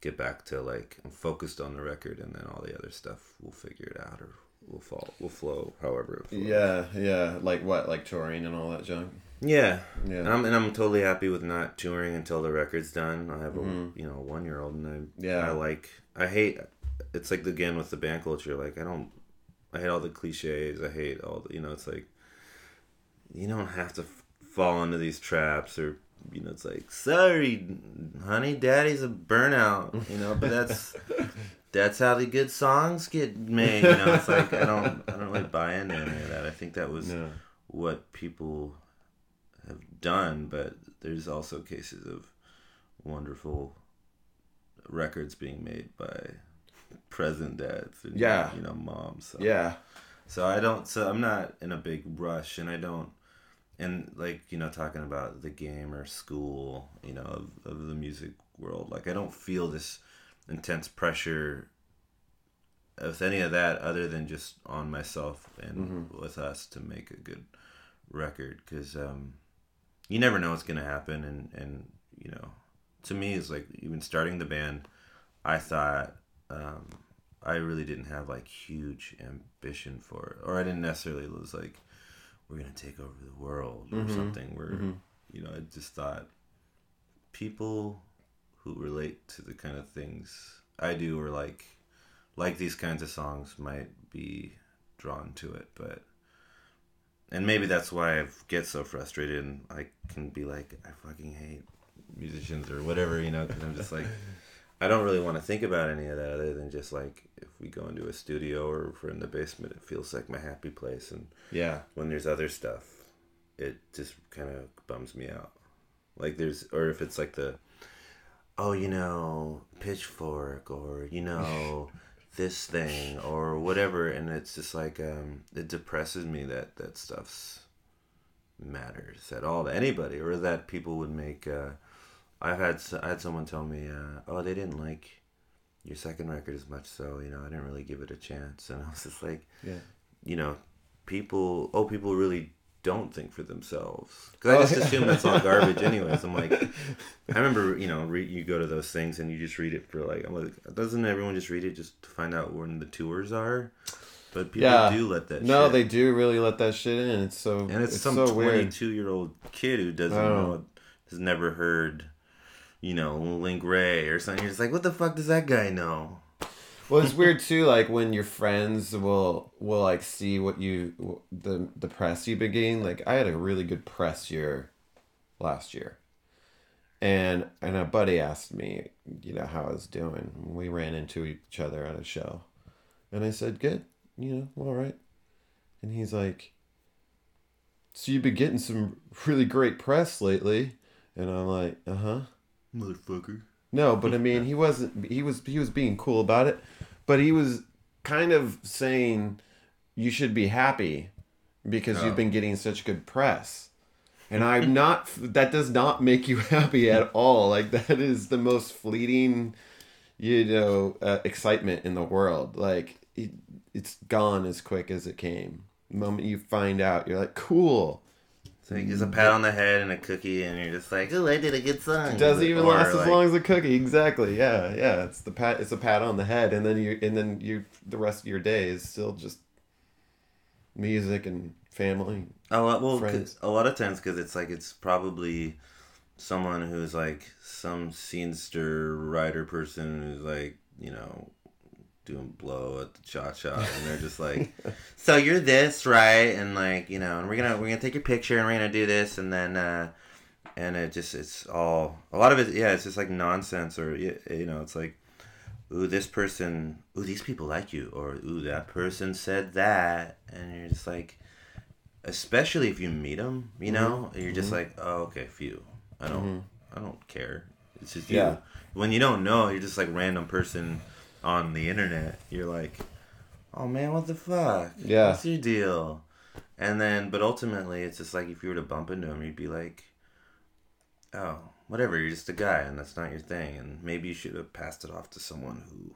get back to like I'm focused on the record, and then all the other stuff we'll figure it out or we'll fall, we'll flow however it flows. Yeah, yeah. Like what? Like touring and all that junk. Yeah, Yeah. and I'm and I'm totally happy with not touring until the record's done. I have a you know one year old, and I Mm-hmm. Yeah. I like I hate it's like again with the band culture. Like I don't I hate all the cliches. I hate all the you know it's like you don't have to f- fall into these traps or you know it's like sorry honey daddy's a burnout you know but that's [laughs] that's how the good songs get made you know it's like i don't i don't really buy into any of that i think that was No. what people have done, but there's also cases of wonderful records being made by present dads and Yeah. you know moms. So. Yeah. So I don't. So I'm not in a big rush, and I don't. And like you know, talking about the game or school, you know, of, of the music world, like I don't feel this intense pressure with any of that, other than just on myself and with us to make a good record, because um, you never know what's gonna happen, and and you know, to me, it's like even starting the band, I thought. Um, I really didn't have like huge ambition for it, or I didn't necessarily was like, we're gonna take over the world or something. Where you know, I just thought people who relate to the kind of things I do or like like these kinds of songs might be drawn to it, but and maybe that's why I get so frustrated and I can be like I fucking hate musicians or whatever, you know, because I'm just like I don't really want to think about any of that other than just like if we go into a studio or if we're in the basement, it feels like my happy place, and Yeah. when there's other stuff, it just kind of bums me out. Like there's, or if it's like the, oh, you know, pitchfork, or you know, [laughs] this thing, or whatever, and it's just like, um, it depresses me that that stuff's matters at all to anybody, or that people would make. Uh, I've had I had someone tell me, uh, oh, they didn't like your second record as much, so you know, I didn't really give it a chance, and I was just like Yeah. you know, people, oh, people really don't think for themselves. Because I oh. just Oh, yeah. assume that's all garbage, [laughs] anyways. I'm like, I remember, you know, re- you go to those things and you just read it for like, I'm like, doesn't everyone just read it just to find out when the tours are? But people Yeah. do let that. No, shit. they do really let that shit in. It's so and it's, some so weird. 22 year old kid who doesn't Oh. know, has never heard, you know, Link Wray or something. You're just like, what the fuck does that guy know? Well, it's weird too. Like when your friends will will like see what you the the press you've been getting. Like I had a really good press year last year, and and a buddy asked me, you know, how I was doing. We ran into each other at a show, and I said, "Good, you know, all right." And he's like, "So you've been getting some really great press lately," and I'm like, "Uh huh." Motherfucker. No, but I mean, he wasn't. He was. He was being cool about it, but he was kind of saying you should be happy because Oh. you've been getting such good press. And I'm [laughs] not. That does not make you [laughs] happy at all. Like that is the most fleeting, you know, uh, excitement in the world. Like it, it's gone as quick as it came. The moment you find out, you're like, cool. So it's a pat on the head and a cookie, and you're just like, oh, I did a good song. It doesn't even Or, last as long as a cookie. Exactly. Yeah, yeah. It's the pat. It's a pat on the head, and then you, and then you, the rest of your day is still just music and family. A lot, well, a lot of times because it's like it's probably someone who's like some scenester writer person who's like you know doing blow at the cha cha, and they're just like, [laughs] so you're this right, and like you know, and we're gonna we're gonna take your picture and we're gonna do this, and then uh and it just it's all a lot of it, yeah, it's just like nonsense or you know, it's like. Ooh, this person. Ooh, these people like you, or ooh, that person said that, and you're just like, especially if you meet them, you know, mm-hmm. you're just mm-hmm. like, oh, okay, phew. I don't, mm-hmm. I don't care. It's just you. Yeah. When you don't know, you're just like random person on the internet. You're like, oh man, what the fuck? Yeah. What's your deal? And then, but ultimately, it's just like if you were to bump into him, you'd be like, oh, whatever. You're just a guy, and that's not your thing. And maybe you should have passed it off to someone who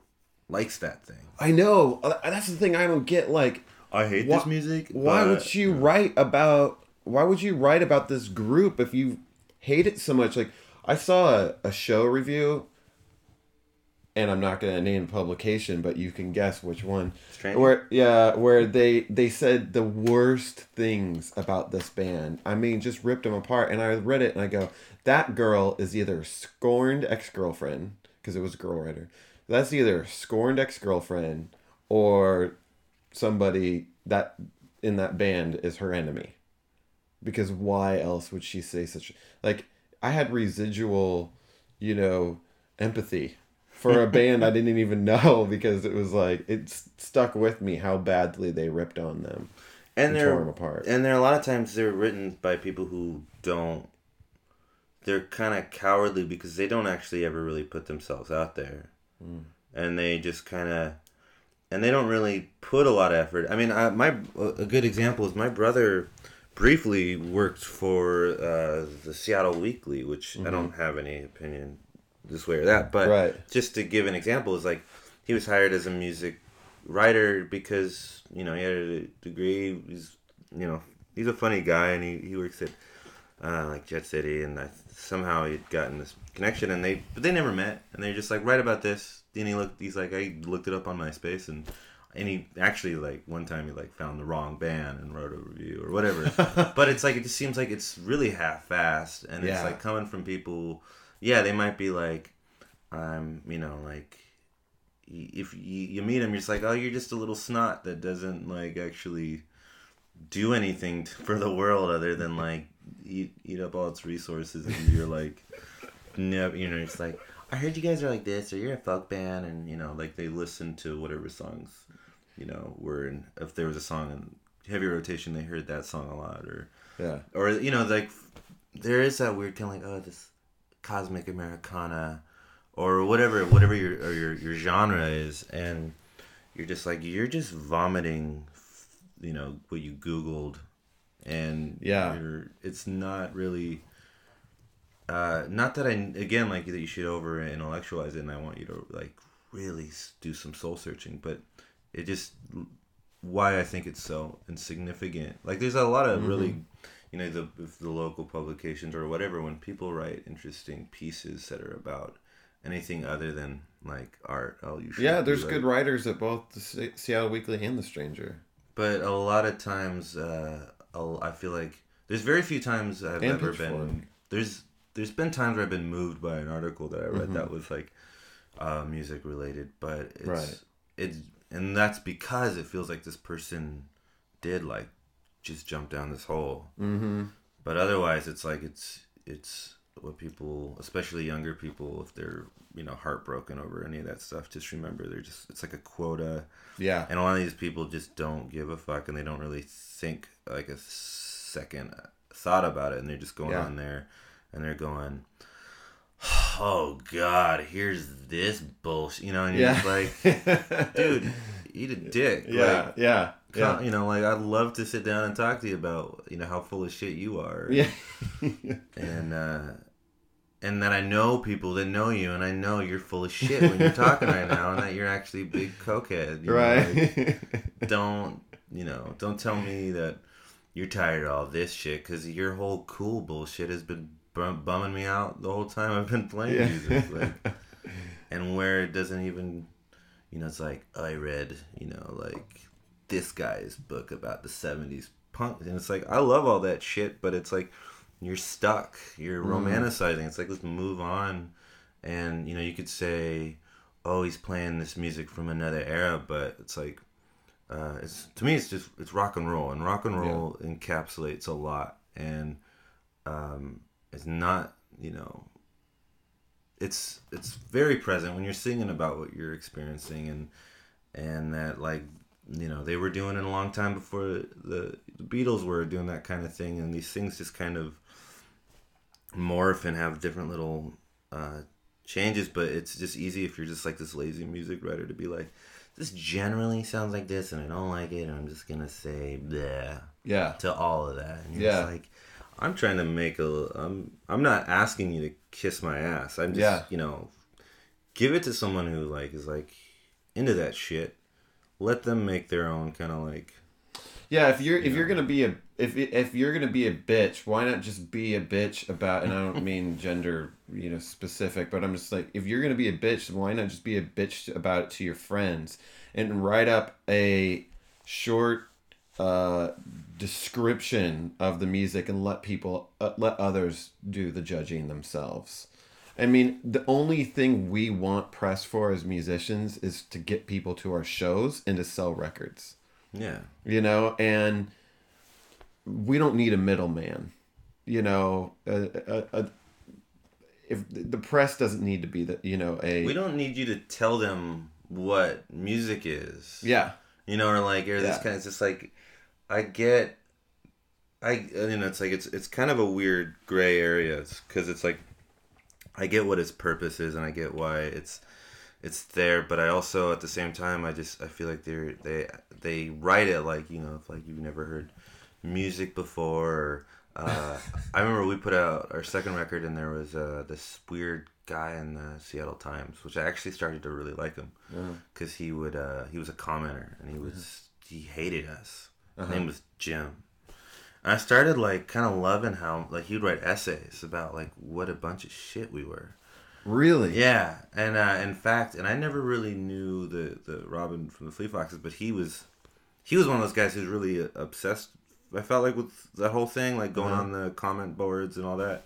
likes that thing. I know. Uh, That's the thing I don't get. Like, I hate Wha- this music. why but- would you write about? Why would you write about this group if you hate it so much? Like, I saw a, a show review, and I'm not gonna name the publication, but you can guess which one. Stranger? Where yeah, where they they said the worst things about this band. I mean, just ripped them apart. And I read it and I go, that girl is either scorned ex girlfriend because it was a girl writer. That's either scorned ex girlfriend or somebody that in that band is her enemy. Because why else would she say such like I had residual, you know, empathy for a [laughs] band I didn't even know because it was like it stuck with me how badly they ripped on them and and they're tore them apart. and there are a lot of times they're written by people who don't they're kind of cowardly because they don't actually ever really put themselves out there. And they just kind of and they don't really put a lot of effort. I mean I, my a good example is my brother briefly worked for uh, the seattle weekly which i don't have any opinion this way or that but Right. just to give an example is like he was hired as a music writer because you know he had a degree he's you know he's a funny guy and he, he works at uh, like Jet City, and I, somehow he'd gotten this connection, and they but they never met, and they're just like write about this. Then he looked, he's like I looked it up on MySpace, and and he actually like one time he like found the wrong band and wrote a review or whatever. [laughs] but it's like it just seems like it's really half-assed, and Yeah. it's like coming from people. Yeah, they might be like, I'm, you know, like if you, you meet them, you're just like, oh, you're just a little snot that doesn't like actually do anything t- for the world other than like eat eat up all its resources, and you're like, no, you know, it's like. I heard you guys are like this, or you're a folk band, and you know, like they listen to whatever songs, you know, were in. If there was a song in heavy rotation, they heard that song a lot, or Yeah. or you know like there is that weird kind of like oh this cosmic americana or whatever whatever your or your your genre is and you're just like you're just vomiting you know what you googled and Yeah. you're, it's not really uh not that i again like that you should over intellectualize it and i want you to like really do some soul searching but it just why I think it's so insignificant. Like there's a lot of really, you know, the the local publications or whatever when people write interesting pieces that are about anything other than like art. Oh, you should Yeah, there's like- good writers at both the Seattle Weekly and The Stranger. But a lot of times, uh, I'll- I feel like there's very few times I've And ever been. There's there's been times where I've been moved by an article that I read that was like uh, music related, but it's Right. it's and that's because it feels like this person did like just jump down this hole. Mm-hmm. But otherwise, it's like it's it's what people, especially younger people, if they're you know heartbroken over any of that stuff, just remember they're just it's like a quota. Yeah. And a lot of these people just don't give a fuck and they don't really think like a second thought about it and they're just going Yeah. on there and they're going, [sighs] oh God, here's this bullshit, you know, and you're Yeah. just like, [laughs] dude, eat a dick. yeah. Like, yeah. Yeah. You know, like I'd love to sit down and talk to you about, you know, how full of shit you are. Yeah. And, uh, and that I know people that know you, and I know you're full of shit when you're talking right now, and that you're actually a big cokehead. you know, like, right. [laughs] don't you know don't tell me that you're tired of all this shit because your whole cool bullshit has been bum- bumming me out the whole time i've been playing Yeah. music like, [laughs] and where it doesn't even you know it's like i read you know like this guy's book about the 70s punk and it's like i love all that shit but it's like you're stuck you're romanticizing it's like let's move on and you know you could say oh he's playing this music from another era but it's like uh, it's to me it's just it's rock and roll and rock and roll encapsulates a lot and um, it's not you know it's it's very present when you're singing about what you're experiencing and and that like you know they were doing it a long time before the, the Beatles were doing that kind of thing and these things just kind of morph and have different little uh, changes but it's just easy if you're just like this lazy music writer to be like this generally sounds like this and I don't like it and I'm just gonna say bleh Yeah. to all of that. And you're Yeah. like, I'm trying to make a. I'm. I'm not asking you to kiss my ass. I'm just, Yeah. you know, give it to someone who like is like into that shit. Let them make their own kind of like. Yeah, if you're if Yeah. you're gonna be a if if you're gonna be a bitch, why not just be a bitch about? And I don't [laughs] mean gender, you know, specific, but I'm just like, if you're gonna be a bitch, why not just be a bitch about it to your friends and write up a short uh, description of the music and let people uh, let others do the judging themselves. I mean, the only thing we want press for as musicians is to get people to our shows and to sell records Yeah. you know and we don't need a middleman you know a, a, a, if the press doesn't need to be the you know a We don't need you to tell them what music is. yeah You know, or like, or this Yeah. kind of, it's just like, I get, I, you know, it's like, it's, it's kind of a weird gray area because it's like, I get what its purpose is and I get why it's, it's there, but I also, at the same time, I just, I feel like they're, they, they write it like, you know, if like you've never heard music before, or, uh, [laughs] I remember we put out our second record and there was, uh, this weird guy in the Seattle Times, which I actually started to really like him because he would uh, he was a commenter and he was he hated us. His name was Jim, I started like kind of loving how like he'd write essays about like what a bunch of shit we were. Really? Yeah, and uh, in fact, and I never really knew the the Robin from the Fleet Foxes, but he was he was one of those guys who's really uh, obsessed. I felt like with that whole thing, like going Uh-huh. on the comment boards and all that,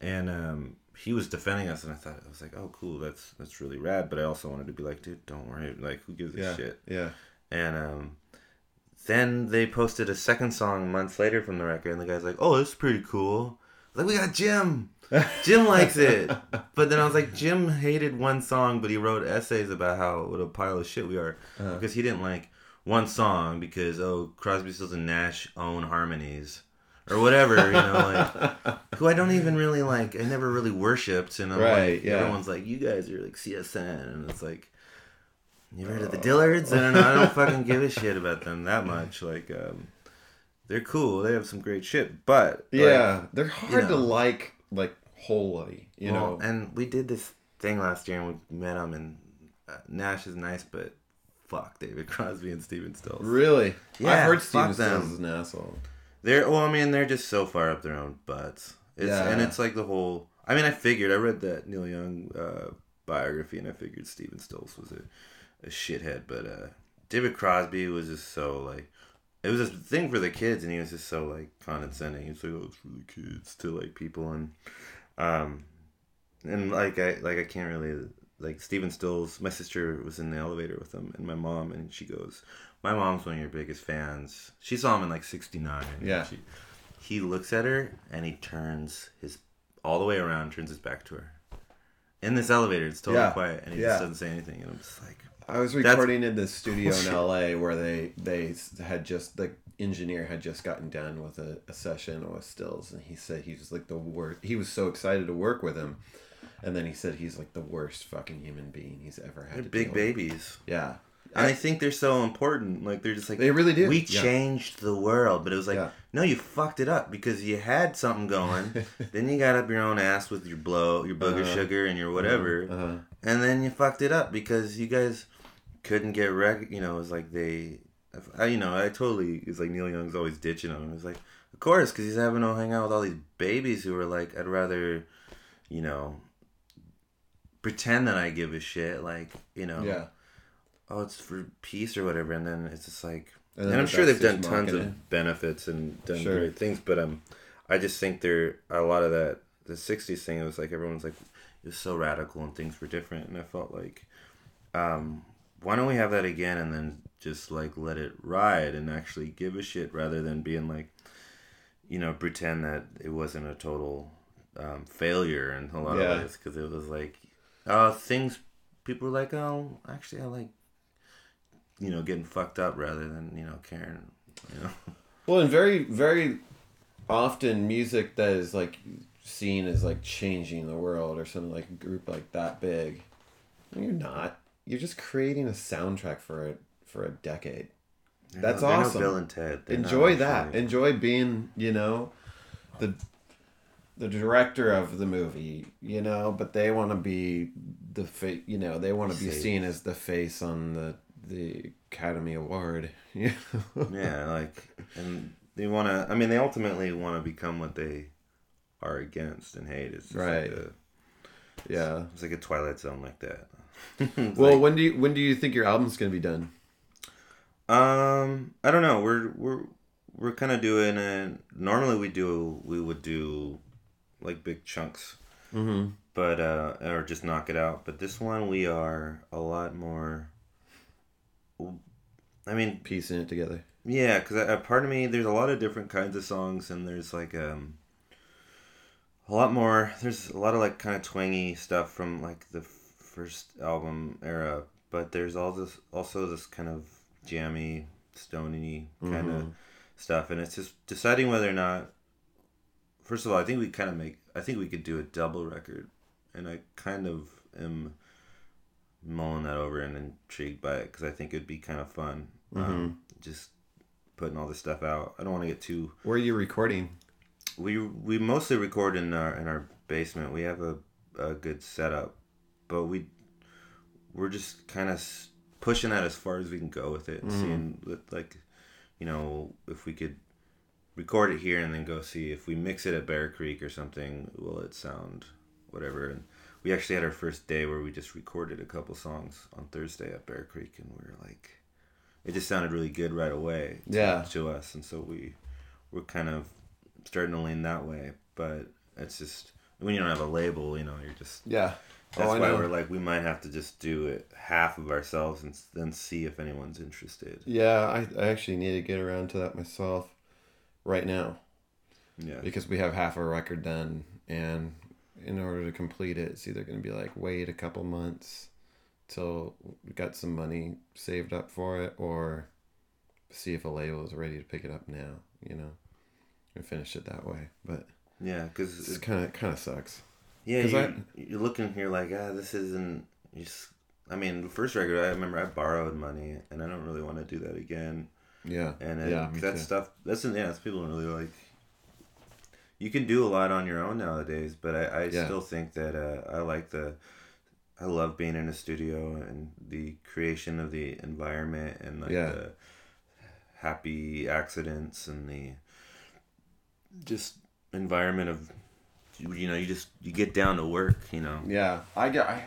and um, he was defending us, and I thought I was like, oh, cool, that's that's really rad. But I also wanted to be like, dude, don't worry, like who gives a Yeah. shit? Yeah. And um, then they posted a second song months later from the record, and the guy's like, "Oh, this is pretty cool." Like, we got Jim. [laughs] Jim likes it. But then I was like, Jim hated one song, but he wrote essays about how what a pile of shit we are Uh-huh. because he didn't like one song because oh Crosby, Stills and Nash own harmonies or whatever, you know, like [laughs] who I don't even really like. I never really worshipped, and I'm Right, like, yeah. everyone's like, you guys are like CSN, and it's like. You ever heard of the Dillards? I don't know. I don't fucking give a shit about them that much. Like, um, they're cool. They have some great shit, but like, Yeah. They're hard to know. like, like wholly. You well, know. and we did this thing last year, and we met them, and uh, Nash is nice, but fuck David [laughs] Crosby and Stephen Stills. really? Yeah, I've heard Stephen. Stills is an asshole. They're well, I mean, they're just so far up their own butts. It's, Yeah. and it's like the whole. I mean, I figured I read that Neil Young uh, biography, and I figured Stephen Stills was a, a shithead, but uh, David Crosby was just so like. It was a thing for the kids, and he was just so like condescending. He was like, "Oh, it's for the kids," to like people, and um, and like I like I can't really like Stephen Stills. My sister was in the elevator with him, and my mom, and she goes, "My mom's one of your biggest fans." She saw him in like '69. Yeah. She, he looks at her and he turns his all the way around, turns his back to her. In this elevator, it's totally Yeah. quiet, and he Yeah. just doesn't say anything. And I'm just like, I was That's- recording in this studio in LA where they they had just the engineer had just gotten done with a, a session with Stills and he said he was like the worst he was so excited to work with him and then he said he's like the worst fucking human being he's ever had they're big deal with. babies. yeah And I think they're so important. Like they're just like They really do, We yeah. changed the world, but it was like, Yeah. no, you fucked it up because you had something going. [laughs] then you got up your own ass with your blow, your booger Uh-huh. sugar, and your whatever, uh-huh. and then you fucked it up because you guys couldn't get rec. You know, it was like they, I, you know, I totally. It's like Neil Young's always ditching him. It was like, of course, because he's having to hang out with all these babies who are like, I'd rather, you know. Pretend that I give a shit, like you know yeah oh, it's for peace or whatever, and then it's just like, And and, I'm sure they've done just tons of benefits and done Sure. great things, but um, I just think there a lot of that the '60s thing. It was like everyone's like, it was so radical and things were different, and I felt like, um, why don't we have that again and then just like let it ride and actually give a shit rather than being like, you know, pretend that it wasn't a total um, failure in a lot Yeah. of ways because it was like, uh, things people were like, oh, actually, I like, you know, getting fucked up rather than you know caring, you know. [laughs] well and very very often music that is like seen as like changing the world or something like a group like that big you're not you're just creating a soundtrack for it for a decade They're That's no- awesome. Bill and Ted. They're enjoy that actually- enjoy being you know the the director of the movie you know but they want to be the fa- you know they want to be seen as the face on the the academy award [laughs] yeah yeah, like, and they want to. I mean, they ultimately want to become what they are against and hate. It's Right. Like a, yeah it's like a Twilight Zone like that. [laughs] Well like- when do you when do you think your album's gonna be done Um, I don't know. We're we're we're kind of doing it. Normally, we do we would do like big chunks, mm-hmm but uh, or just knock it out. But this one, we are a lot more. I mean, piecing it together yeah, because a part of me, there's a lot of different kinds of songs, and there's like um, a lot more. There's a lot of like kind of twangy stuff from like the first album era, but there's all this also this kind of jammy, stony kind of Mhm. stuff, and it's just deciding whether or not. First of all, I think we kind of make. I think we could do a double record, and I kind of am mulling that over and intrigued by it because I think it'd be kind of fun. Um, just putting all this stuff out. I don't want to get too. where are you recording We we mostly record in our in our basement. We have a, a good setup, but we we're just kind of pushing that as far as we can go with it and mm-hmm. seeing like you know if we could record it here and then go see if we mix it at Bear Creek or something. Will it sound whatever? And we actually had our first day where we just recorded a couple songs on Thursday at Bear Creek, and we were like, it just sounded really good right away. To, Yeah. To us, and so we we're kind of starting to lean that way, but it's just when you don't have a label, you know, you're just Yeah. That's oh, I why know. we're like, we might have to just do it half of ourselves and then see if anyone's interested. Yeah, I, I actually need to get around to that myself right now Yeah. because we have half a record done, and in order to complete it, it's either going to be like wait a couple months till we got some money saved up for it, or see if a label is ready to pick it up now. You know, and finish it that way. But Yeah, because it's kind of kind of sucks. Yeah, you're, I- you're looking here like, ah, this isn't. Just, I mean, the first record, I remember I borrowed money, and I don't really want to do that again. Yeah. And it, yeah, that too. stuff, that's yeah, that's people don't really like. You can do a lot on your own nowadays, but I, I Yeah. still think that uh, I like the. I love being in a studio and the creation of the environment and like Yeah. the happy accidents and the just environment of you know you just you get down to work you know Yeah, I get. I,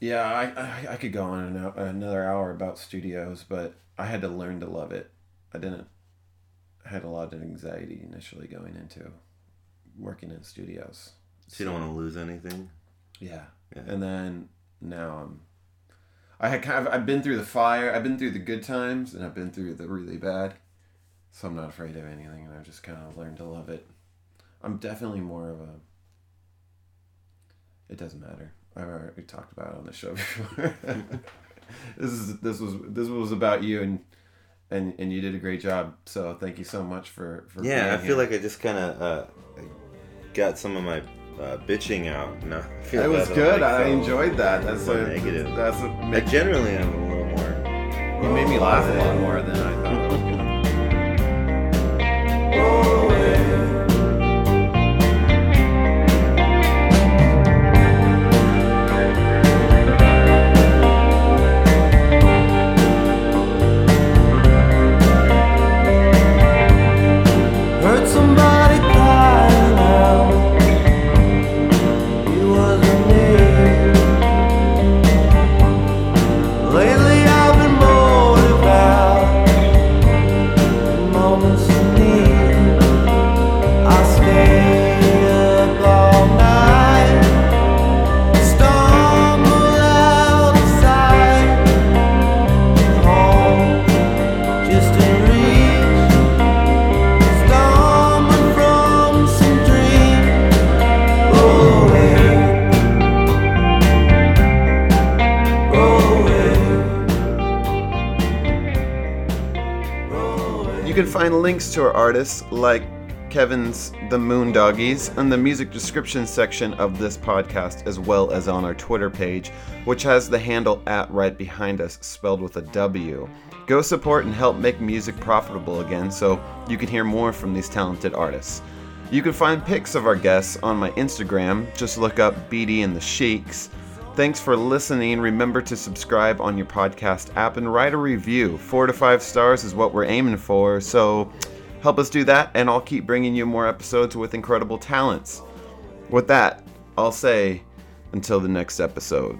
yeah, I, I I could go on an, another hour about studios, but I had to learn to love it. I didn't. I had a lot of anxiety initially going into working in studios. so you don't want to lose anything Yeah. Yeah. And then now I'm. I had kind of I've been through the fire. I've been through the good times, and I've been through the really bad. So I'm not afraid of anything, and I've just kind of learned to love it. I'm definitely more of a. It doesn't matter. I've already talked about it on the show [laughs] before. this is this was this was about you and and and you did a great job. So thank you so much for for yeah i feel here. like i just kind of uh got some of my uh, bitching out no I feel it was good. like, I so- enjoyed that. That's so a, negative. That's a I generally am a little more You made me laugh a lot more than I thought I was gonna. [laughs] to our artists like Kevin's The Moondoggies in the music description section of this podcast, as well as on our Twitter page, which has the handle at right behind us spelled with a W. Go support and help make music profitable again so you can hear more from these talented artists. You can find pics of our guests on my Instagram. Just look up BD and the Sheiks. Thanks for listening. Remember to subscribe on your podcast app and write a review. Four to five stars is what we're aiming for. So help us do that, and I'll keep bringing you more episodes with incredible talents. With that, I'll say until the next episode.